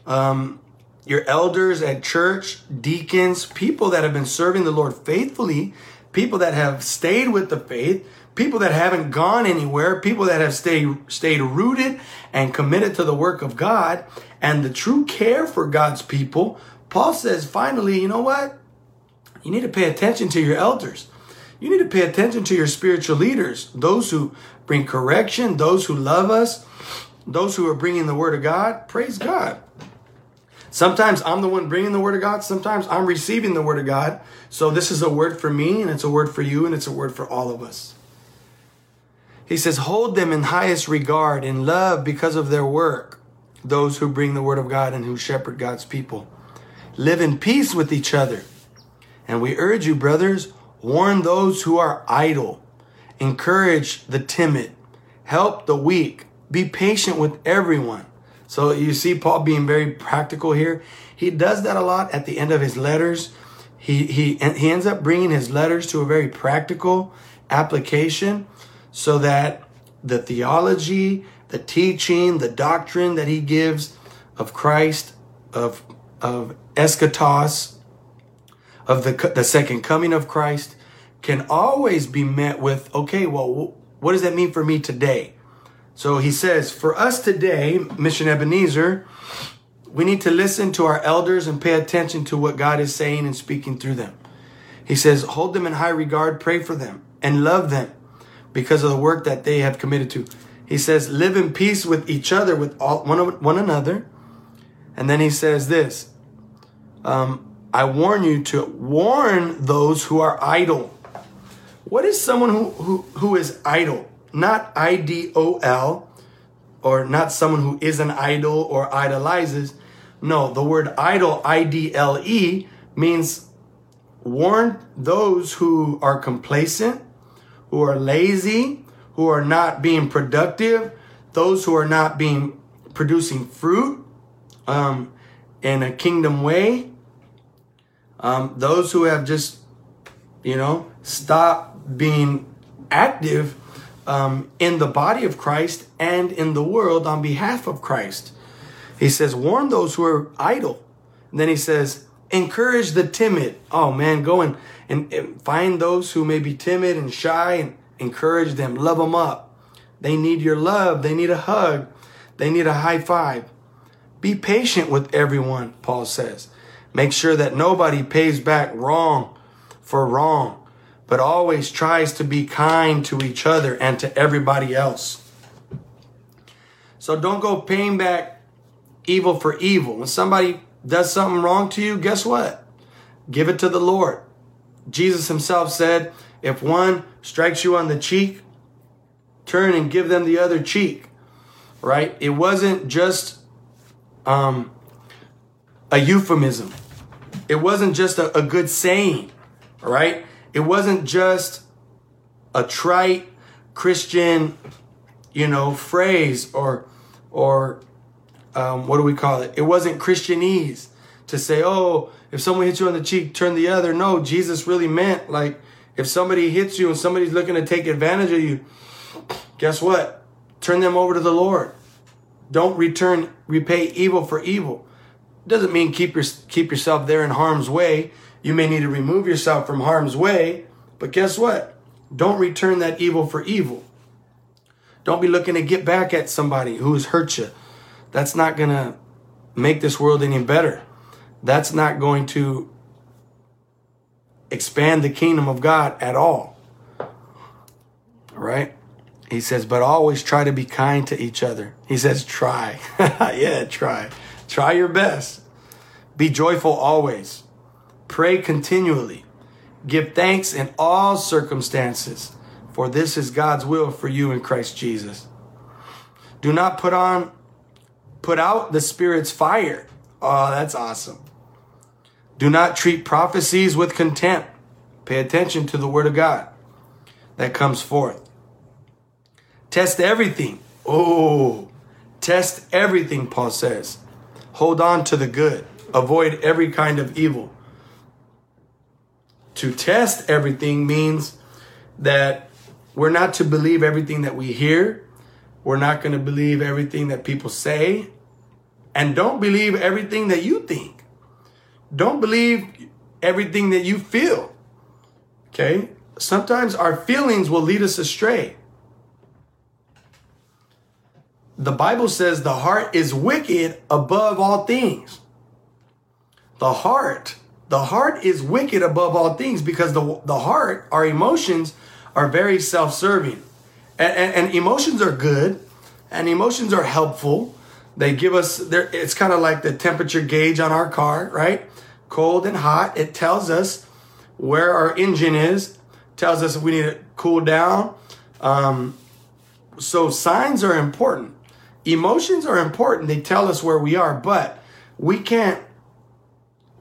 um, your elders at church, deacons, people that have been serving the Lord faithfully, people that have stayed with the faith, people that haven't gone anywhere, people that have stayed stayed rooted and committed to the work of God and the true care for God's people. Paul says finally, you know what? You need to pay attention to your elders. You need to pay attention to your spiritual leaders, those who bring correction, those who love us, those who are bringing the word of God. Praise God. Sometimes I'm the one bringing the word of God. Sometimes I'm receiving the word of God. So this is a word for me and it's a word for you and it's a word for all of us. He says, hold them in highest regard in love because of their work, those who bring the word of God and who shepherd God's people. Live in peace with each other. And we urge you, brothers, warn those who are idle, encourage the timid, help the weak, be patient with everyone. So you see Paul being very practical here. He does that a lot at the end of his letters. He, he, he ends up bringing his letters to a very practical application so that the theology, the teaching, the doctrine that he gives of Christ, of, of eschatos, of the, the second coming of Christ, can always be met with, okay, well, what does that mean for me today? So he says, for us today, Mission Ebenezer, we need to listen to our elders and pay attention to what God is saying and speaking through them. He says, hold them in high regard, pray for them, and love them because of the work that they have committed to. He says, live in peace with each other, with all, one, one another. And then he says this um, I warn you to warn those who are idle. What is someone who, who, who is idle? Not I D O L, or not someone who is an idol or idolizes. No, the word idol, I D L E, means warn those who are complacent, who are lazy, who are not being productive, those who are not being producing fruit um, in a kingdom way, um, those who have just, you know, stopped being active um, in the body of Christ and in the world on behalf of Christ. He says, warn those who are idle. And then he says, encourage the timid. Oh man, go and, and, and find those who may be timid and shy and encourage them, love them up. They need your love. They need a hug. They need a high five. Be patient with everyone, Paul says. Make sure that nobody pays back wrong for wrong but always tries to be kind to each other and to everybody else. So don't go paying back evil for evil. When somebody does something wrong to you, guess what? Give it to the Lord. Jesus himself said, if one strikes you on the cheek, turn and give them the other cheek. Right? It wasn't just um, a euphemism. It wasn't just a, a good saying, right? It wasn't just a trite Christian, you know, phrase or or um, what do we call it? It wasn't Christianese to say, oh, if someone hits you on the cheek, turn the other. No, Jesus really meant like if somebody hits you and somebody's looking to take advantage of you, guess what? Turn them over to the Lord. Don't return, repay evil for evil. Doesn't mean keep your, keep yourself there in harm's way. You may need to remove yourself from harm's way, but guess what? Don't return that evil for evil. Don't be looking to get back at somebody who's hurt you. That's not going to make this world any better. That's not going to expand the kingdom of God at all. All right? He says, but always try to be kind to each other. He says, try. [laughs] yeah, try. Try your best. Be joyful always. Pray continually. Give thanks in all circumstances, for this is God's will for you in Christ Jesus. Do not put on, put out the Spirit's fire. Oh, that's awesome. Do not treat prophecies with contempt. Pay attention to the word of God that comes forth. Test everything. Oh, test everything, Paul says. Hold on to the good. Avoid every kind of evil. To test everything means that we're not to believe everything that we hear. We're not going to believe everything that people say. And don't believe everything that you think. Don't believe everything that you feel. Okay? Sometimes our feelings will lead us astray. The Bible says the heart is wicked above all things. The heart, the heart is wicked above all things because the, the heart, our emotions, are very self serving. And, and, and, emotions are good and emotions are helpful. They give us, it's kind of like the temperature gauge on our car, right? Cold and hot. It tells us where our engine is, tells us if we need to cool down. Um, so signs are important. Emotions are important. They tell us where we are, but we can't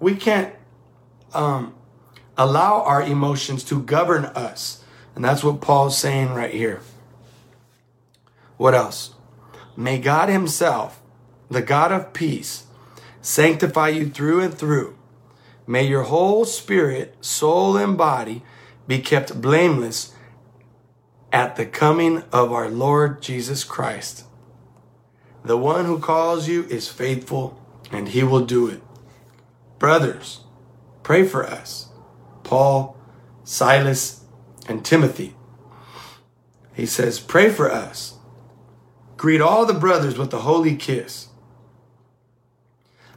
we can't um, allow our emotions to govern us. And that's what Paul's saying right here. What else? May God Himself, the God of peace, sanctify you through and through. May your whole spirit, soul, and body be kept blameless at the coming of our Lord Jesus Christ. The one who calls you is faithful, and he will do it. Brothers, pray for us. Paul, Silas, and Timothy. He says, Pray for us. Greet all the brothers with a holy kiss.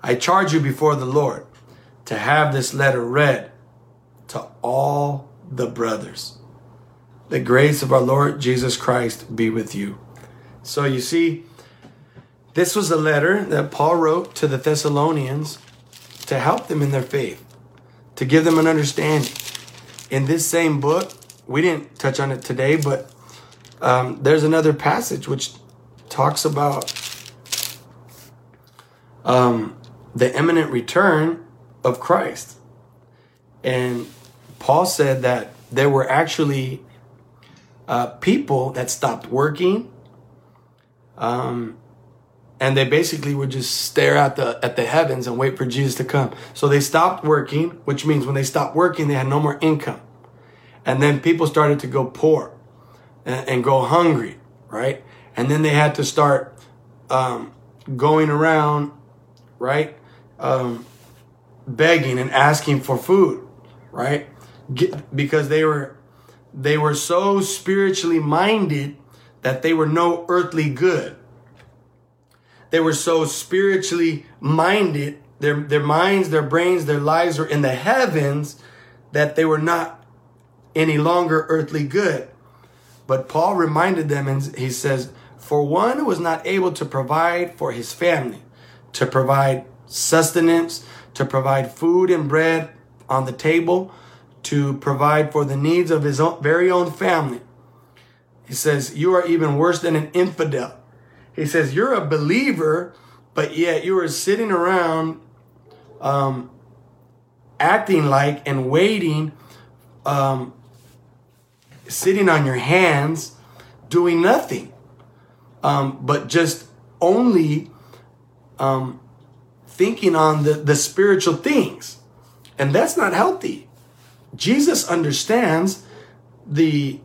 I charge you before the Lord to have this letter read to all the brothers. The grace of our Lord Jesus Christ be with you. So you see, this was a letter that Paul wrote to the Thessalonians to help them in their faith, to give them an understanding. In this same book, we didn't touch on it today, but um, there's another passage which talks about um, the imminent return of Christ. And Paul said that there were actually uh, people that stopped working. Um, and they basically would just stare at the at the heavens and wait for Jesus to come. So they stopped working, which means when they stopped working, they had no more income, and then people started to go poor and, and go hungry, right? And then they had to start um, going around, right, um, begging and asking for food, right? Get, because they were they were so spiritually minded that they were no earthly good they were so spiritually minded, their, their minds, their brains, their lives were in the heavens that they were not any longer earthly good. But Paul reminded them, and he says, For one who was not able to provide for his family, to provide sustenance, to provide food and bread on the table, to provide for the needs of his own, very own family. He says, You are even worse than an infidel. He says, You're a believer, but yet you are sitting around um, acting like and waiting, um, sitting on your hands, doing nothing, um, but just only um, thinking on the, the spiritual things. And that's not healthy. Jesus understands the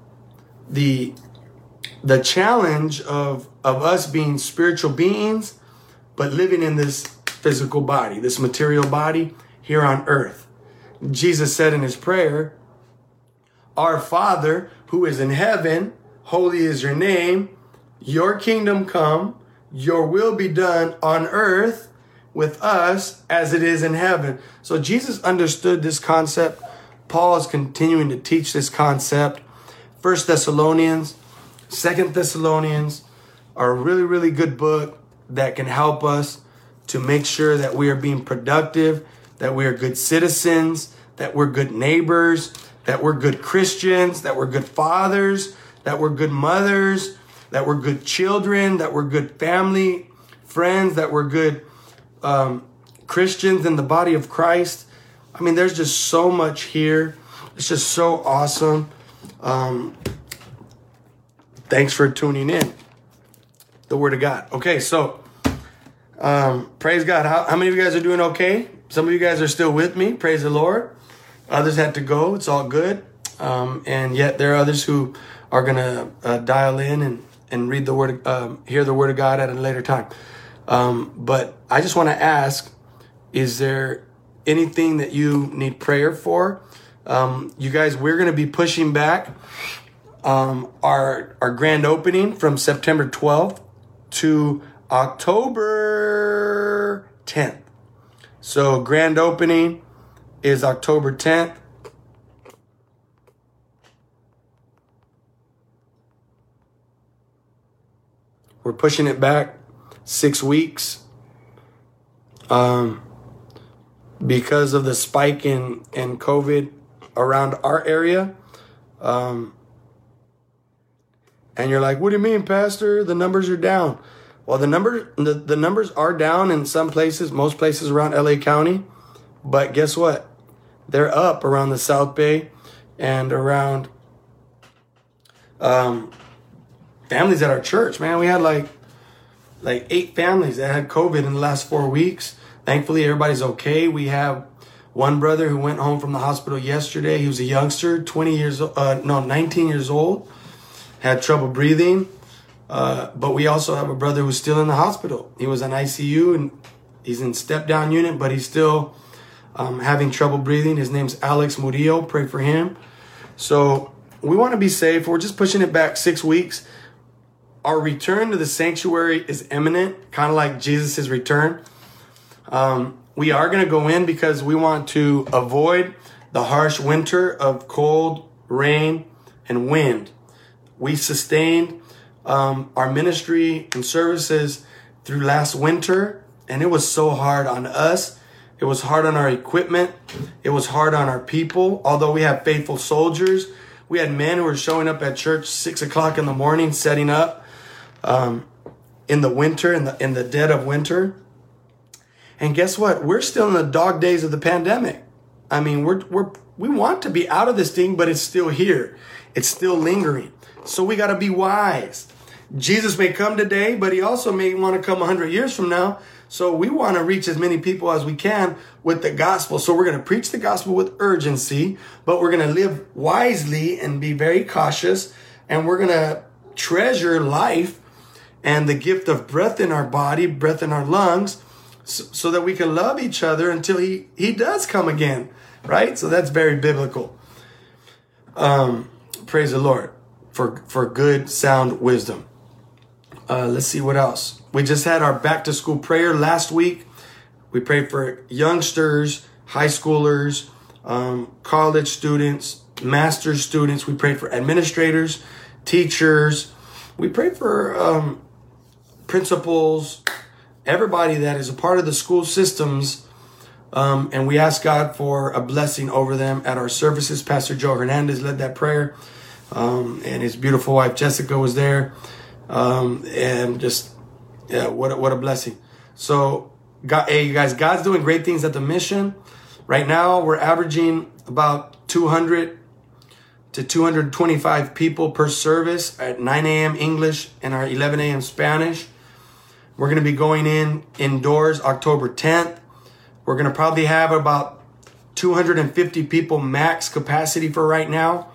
the the challenge of of us being spiritual beings but living in this physical body, this material body here on earth. Jesus said in his prayer, Our Father who is in heaven, holy is your name, your kingdom come, your will be done on earth with us as it is in heaven. So Jesus understood this concept. Paul is continuing to teach this concept. First Thessalonians, Second Thessalonians are a really, really good book that can help us to make sure that we are being productive, that we are good citizens, that we're good neighbors, that we're good Christians, that we're good fathers, that we're good mothers, that we're good children, that we're good family, friends, that we're good um, Christians in the body of Christ. I mean, there's just so much here. It's just so awesome. Um, thanks for tuning in. The Word of God. Okay, so um, praise God. How, how many of you guys are doing okay? Some of you guys are still with me. Praise the Lord. Others had to go. It's all good. Um, and yet there are others who are going to uh, dial in and, and read the word, um, hear the word of God at a later time. Um, but I just want to ask, is there anything that you need prayer for? Um, you guys, we're going to be pushing back um, our our grand opening from September 12th to October 10th. So grand opening is October 10th. We're pushing it back six weeks um, because of the spike in, in COVID around our area. Um, and you're like, what do you mean, Pastor? The numbers are down. Well, the number the, the numbers are down in some places, most places around LA County, but guess what? They're up around the South Bay and around um, families at our church. Man, we had like like eight families that had COVID in the last four weeks. Thankfully, everybody's okay. We have one brother who went home from the hospital yesterday. He was a youngster, 20 years, uh, no, 19 years old, had trouble breathing. Uh, but we also have a brother who's still in the hospital. He was in ICU and he's in step down unit, but he's still um, having trouble breathing. His name's Alex Murillo. Pray for him. So we want to be safe. We're just pushing it back six weeks our return to the sanctuary is imminent, kind of like Jesus' return. Um, we are going to go in because we want to avoid the harsh winter of cold, rain, and wind. We sustained um, our ministry and services through last winter, and it was so hard on us. It was hard on our equipment. It was hard on our people. Although we have faithful soldiers, we had men who were showing up at church six o'clock in the morning, setting up um, in the winter, in the in the dead of winter. And guess what? We're still in the dog days of the pandemic. I mean, we're we're we want to be out of this thing, but it's still here. It's still lingering. So we got to be wise. Jesus may come today, but he also may want to come 100 years from now. So we want to reach as many people as we can with the gospel. So we're going to preach the gospel with urgency, but we're going to live wisely and be very cautious. And we're going to treasure life and the gift of breath in our body, breath in our lungs, so, that we can love each other until he, he does come again, right? So that's very biblical. Um, praise the Lord for, for good, sound wisdom. Uh, let's see what else. We just had our back to school prayer last week. We prayed for youngsters, high schoolers, um, college students, master's students. We prayed for administrators, teachers. We prayed for um, principals, everybody that is a part of the school systems. Um, and we ask God for a blessing over them at our services. Pastor Joe Hernandez led that prayer, um, and his beautiful wife Jessica was there. Um, and just, yeah, what a, what a blessing. So God, hey, you guys, God's doing great things at the mission. Right now, we're averaging about 200 to 225 people per service at 9 a.m. English and our 11 a.m. Spanish. We're going to be going in indoors October 10th. We're going to probably have about 250 people max capacity for right now.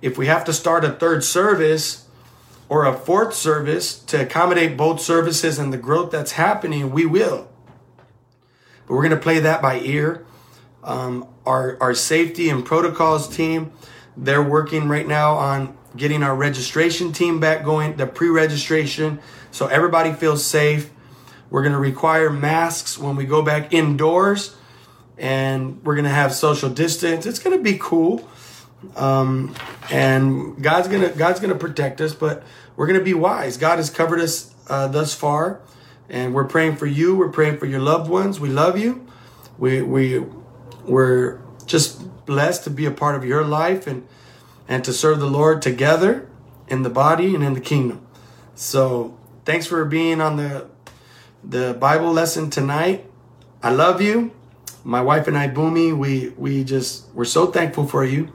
If we have to start a third service or a fourth service to accommodate both services and the growth that's happening, we will. But we're going to play that by ear. Um, our, our safety and protocols team, they're working right now on getting our registration team back going, the pre registration, so everybody feels safe. We're going to require masks when we go back indoors, and we're going to have social distance. It's going to be cool. Um, and God's gonna God's gonna protect us, but we're gonna be wise. God has covered us uh, thus far, and we're praying for you. We're praying for your loved ones. We love you. We we we're just blessed to be a part of your life and and to serve the Lord together in the body and in the kingdom. So thanks for being on the the Bible lesson tonight. I love you. My wife and I, Boomy, we we just we're so thankful for you.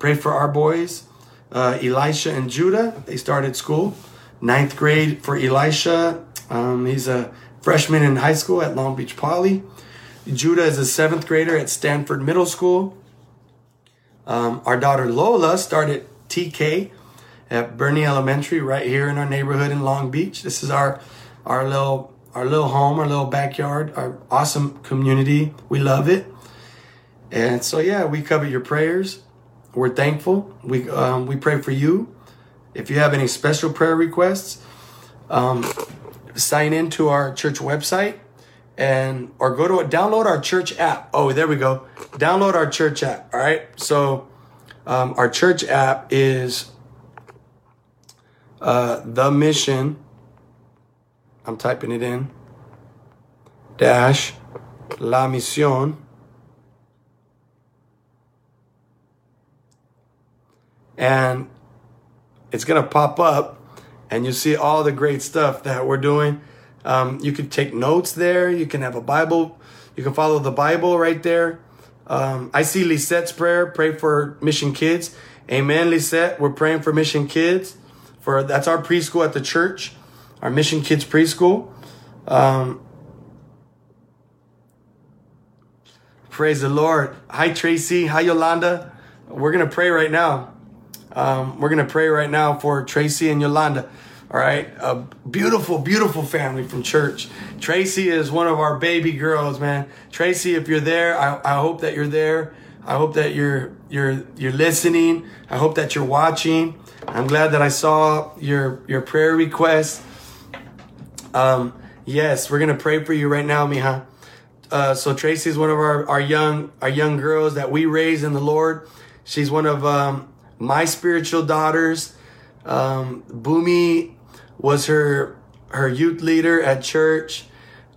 Pray for our boys, uh, Elisha and Judah. They started school, ninth grade for Elisha. Um, he's a freshman in high school at Long Beach Poly. Judah is a seventh grader at Stanford Middle School. Um, our daughter Lola started TK at Bernie Elementary right here in our neighborhood in Long Beach. This is our our little our little home, our little backyard, our awesome community. We love it. And so yeah, we cover your prayers. We're thankful. We um, we pray for you. If you have any special prayer requests, um, sign into our church website and or go to download our church app. Oh, there we go. Download our church app. All right. So um, our church app is uh, the mission. I'm typing it in. Dash la misión. And it's gonna pop up, and you see all the great stuff that we're doing um, you can take notes there. You can have a Bible. You can follow the Bible right there. Um, I see Lisette's prayer. Pray for Mission Kids. Amen, Lisette. We're praying for Mission Kids. For that's our preschool at the church, our Mission Kids preschool. Um, praise the Lord. Hi Tracy. Hi Yolanda. We're gonna pray right now. Um, we're gonna pray right now for Tracy and Yolanda. All right. A beautiful, beautiful family from church. Tracy is one of our baby girls, man. Tracy, if you're there, I, I hope that you're there. I hope that you're you're you're listening. I hope that you're watching. I'm glad that I saw your your prayer request. Um, yes, we're gonna pray for you right now, Mija. Uh, so Tracy is one of our, our young our young girls that we raise in the Lord. She's one of um, my spiritual daughters. Um, Boomy was her her youth leader at church.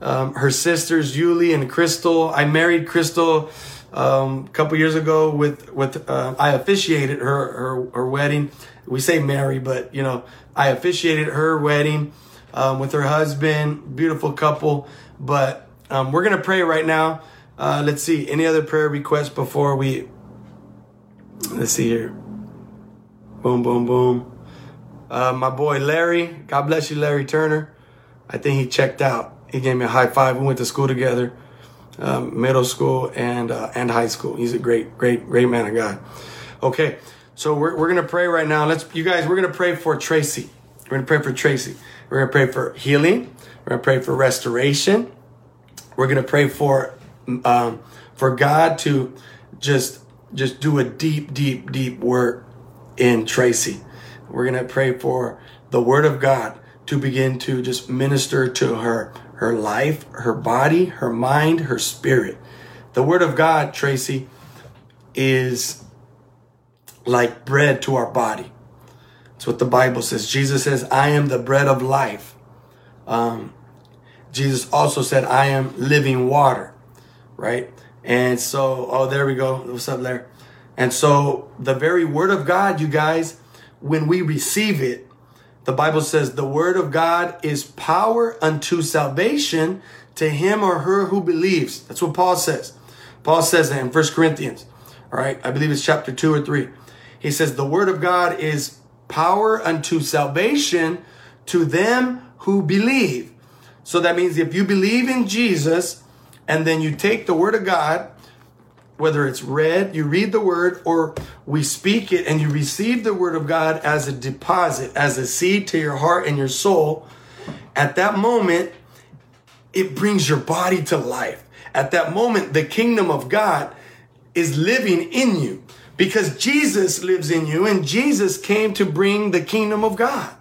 Um, her sisters Yuli and Crystal. I married Crystal um, a couple years ago with with uh, I officiated her, her her wedding. We say marry, but you know I officiated her wedding um, with her husband. Beautiful couple. But um, we're gonna pray right now. Uh, let's see any other prayer requests before we. Let's see here. Boom, boom, boom. Uh, my boy Larry, God bless you, Larry Turner. I think he checked out. He gave me a high five. We went to school together, um, middle school and uh, and high school. He's a great, great, great man of God. Okay, so we're, we're gonna pray right now. Let's, you guys, we're gonna pray for Tracy. We're gonna pray for Tracy. We're gonna pray for healing. We're gonna pray for restoration. We're gonna pray for um, for God to just just do a deep, deep, deep work in Tracy. We're going to pray for the word of God to begin to just minister to her, her life, her body, her mind, her spirit. The word of God, Tracy, is like bread to our body. That's what the Bible says. Jesus says, I am the bread of life. Um, Jesus also said, I am living water, right? And so, oh, there we go. What's up there? And so the very word of God, you guys, when we receive it, the Bible says the word of God is power unto salvation to him or her who believes. That's what Paul says. Paul says that in 1 Corinthians. All right. I believe it's chapter 2 or 3. He says, The word of God is power unto salvation to them who believe. So that means if you believe in Jesus and then you take the word of God, whether it's read, you read the word, or we speak it and you receive the word of God as a deposit, as a seed to your heart and your soul, at that moment, it brings your body to life. At that moment, the kingdom of God is living in you because Jesus lives in you and Jesus came to bring the kingdom of God.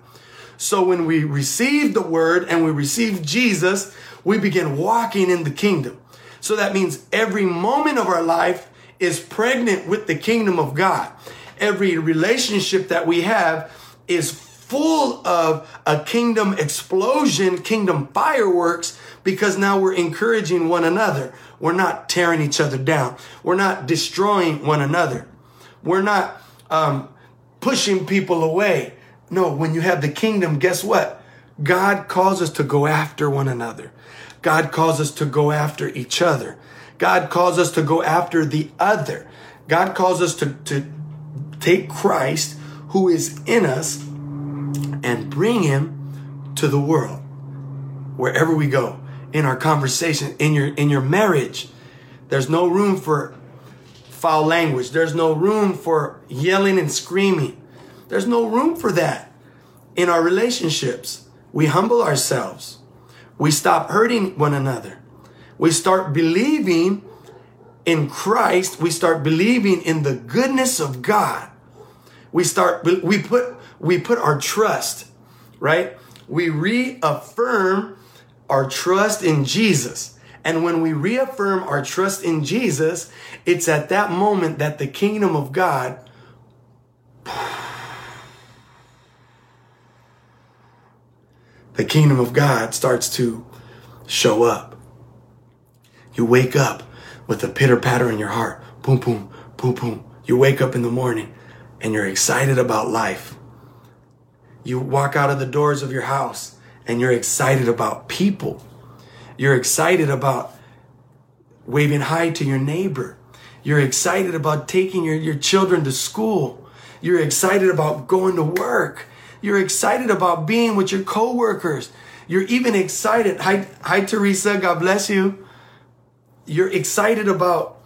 So when we receive the word and we receive Jesus, we begin walking in the kingdom. So that means every moment of our life is pregnant with the kingdom of God. Every relationship that we have is full of a kingdom explosion, kingdom fireworks, because now we're encouraging one another. We're not tearing each other down. We're not destroying one another. We're not um, pushing people away. No, when you have the kingdom, guess what? God calls us to go after one another. God calls us to go after each other. God calls us to go after the other. God calls us to, to take Christ who is in us and bring him to the world. Wherever we go in our conversation in your in your marriage there's no room for foul language. There's no room for yelling and screaming. There's no room for that. In our relationships we humble ourselves we stop hurting one another. We start believing in Christ. We start believing in the goodness of God. We start, we put, we put our trust, right? We reaffirm our trust in Jesus. And when we reaffirm our trust in Jesus, it's at that moment that the kingdom of God the kingdom of God starts to show up. You wake up with a pitter patter in your heart. Boom, boom, boom, boom. You wake up in the morning and you're excited about life. You walk out of the doors of your house and you're excited about people. You're excited about waving hi to your neighbor. You're excited about taking your, your children to school. You're excited about going to work. You're excited about being with your coworkers. You're even excited. Hi, hi, Teresa. God bless you. You're excited about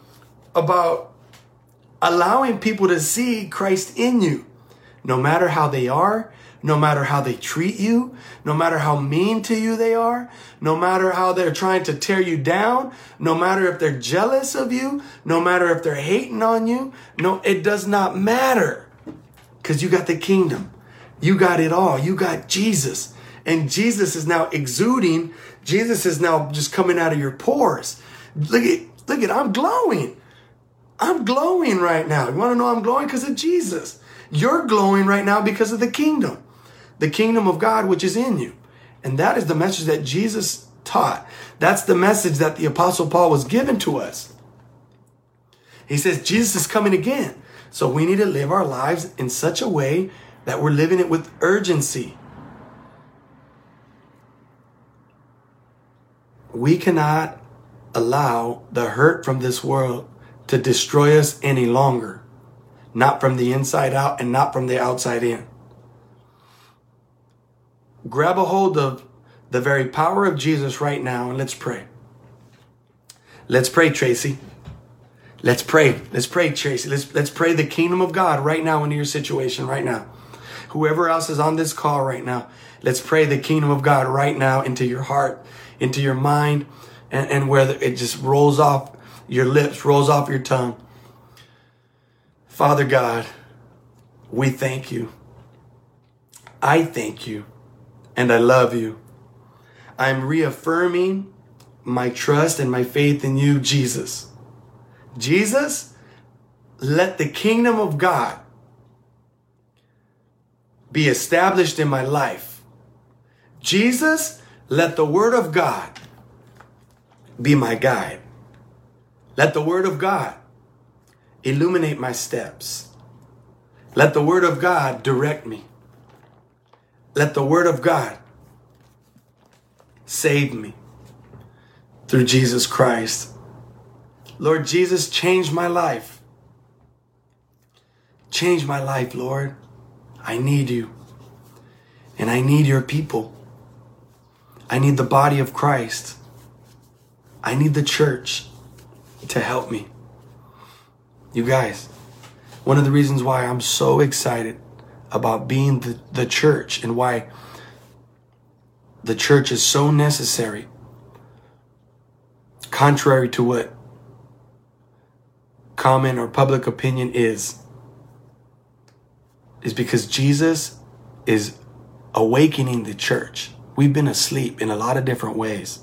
about allowing people to see Christ in you, no matter how they are, no matter how they treat you, no matter how mean to you they are, no matter how they're trying to tear you down, no matter if they're jealous of you, no matter if they're hating on you. No, it does not matter because you got the kingdom. You got it all. You got Jesus. And Jesus is now exuding. Jesus is now just coming out of your pores. Look at, look at, I'm glowing. I'm glowing right now. You want to know I'm glowing? Because of Jesus. You're glowing right now because of the kingdom, the kingdom of God, which is in you. And that is the message that Jesus taught. That's the message that the apostle Paul was given to us. He says, Jesus is coming again. So we need to live our lives in such a way that we're living it with urgency. We cannot allow the hurt from this world to destroy us any longer. Not from the inside out and not from the outside in. Grab a hold of the very power of Jesus right now and let's pray. Let's pray, Tracy. Let's pray. Let's pray, Tracy. Let's, let's pray the kingdom of God right now into your situation right now whoever else is on this call right now, let's pray the kingdom of God right now into your heart, into your mind, and, and where it just rolls off your lips, rolls off your tongue. Father God, we thank you. I thank you and I love you. I'm reaffirming my trust and my faith in you, Jesus. Jesus, let the kingdom of God be established in my life. Jesus, let the word of God be my guide. Let the word of God illuminate my steps. Let the word of God direct me. Let the word of God save me. through Jesus Christ. Lord Jesus, change my life. Change my life, Lord. I need you. And I need your people. I need the body of Christ. I need the church to help me. You guys, one of the reasons why I'm so excited about being the, the church and why the church is so necessary, contrary to what common or public opinion is, is because Jesus is awakening the church. We've been asleep in a lot of different ways,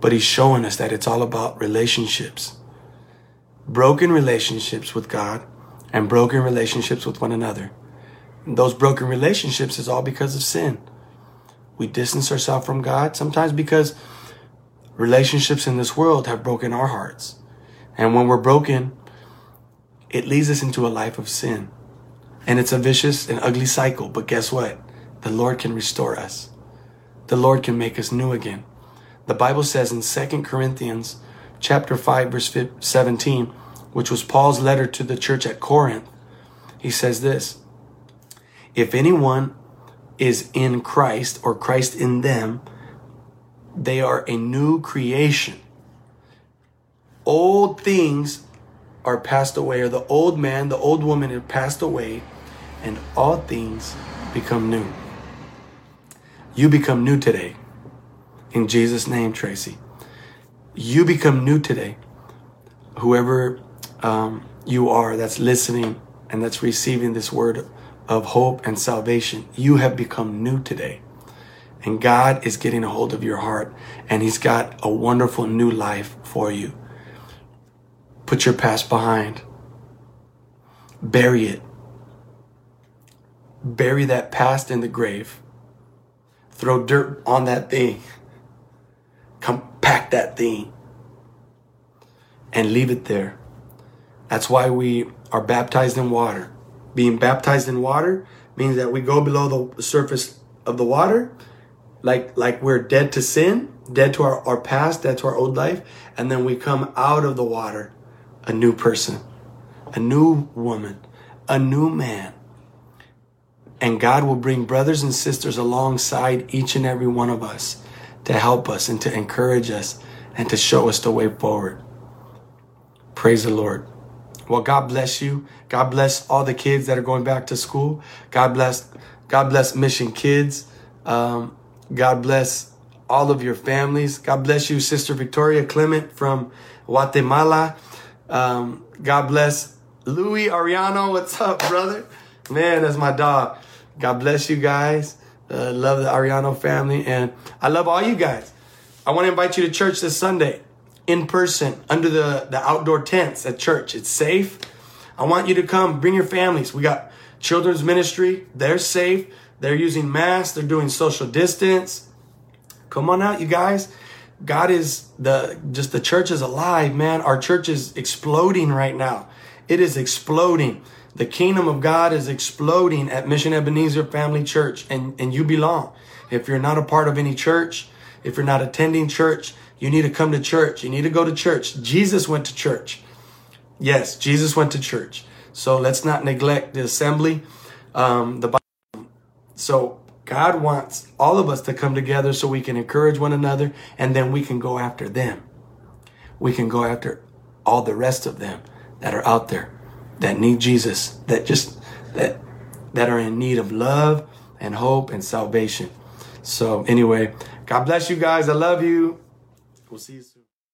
but he's showing us that it's all about relationships. Broken relationships with God and broken relationships with one another. And those broken relationships is all because of sin. We distance ourselves from God, sometimes because relationships in this world have broken our hearts. And when we're broken, it leads us into a life of sin. And it's a vicious and ugly cycle. But guess what? The Lord can restore us. The Lord can make us new again. The Bible says in 2 Corinthians chapter 5 verse 17, which was Paul's letter to the church at Corinth, he says this, if anyone is in Christ or Christ in them, they are a new creation. Old things are passed away, or the old man, the old woman have passed away, and all things become new. You become new today. In Jesus' name, Tracy. You become new today. Whoever um, you are that's listening and that's receiving this word of hope and salvation, you have become new today. And God is getting a hold of your heart and He's got a wonderful new life for you. Put your past behind. Bury it. Bury that past in the grave. Throw dirt on that thing. Compact that thing. And leave it there. That's why we are baptized in water. Being baptized in water means that we go below the surface of the water, like, like we're dead to sin, dead to our, our past, dead to our old life, and then we come out of the water a new person, a new woman, a new man. And God will bring brothers and sisters alongside each and every one of us to help us and to encourage us and to show us the way forward. Praise the Lord. Well, God bless you. God bless all the kids that are going back to school. God bless, God bless Mission Kids. Um, God bless all of your families. God bless you, Sister Victoria Clement from Guatemala. Um, God bless Louis Ariano. What's up, brother? Man, that's my dog. God bless you guys. Uh, love the Ariano family. And I love all you guys. I want to invite you to church this Sunday in person under the, the outdoor tents at church. It's safe. I want you to come. Bring your families. We got children's ministry. They're safe. They're using masks. They're doing social distance. Come on out, you guys. God is the just the church is alive, man. Our church is exploding right now. It is exploding. The kingdom of God is exploding at Mission Ebenezer Family Church, and, and you belong. If you're not a part of any church, if you're not attending church, you need to come to church. You need to go to church. Jesus went to church. Yes, Jesus went to church. So let's not neglect the assembly. Um, the so God wants all of us to come together so we can encourage one another and then we can go after them. We can go after all the rest of them that are out there that need Jesus, that just that that are in need of love and hope and salvation. So anyway, God bless you guys. I love you. We'll see you soon.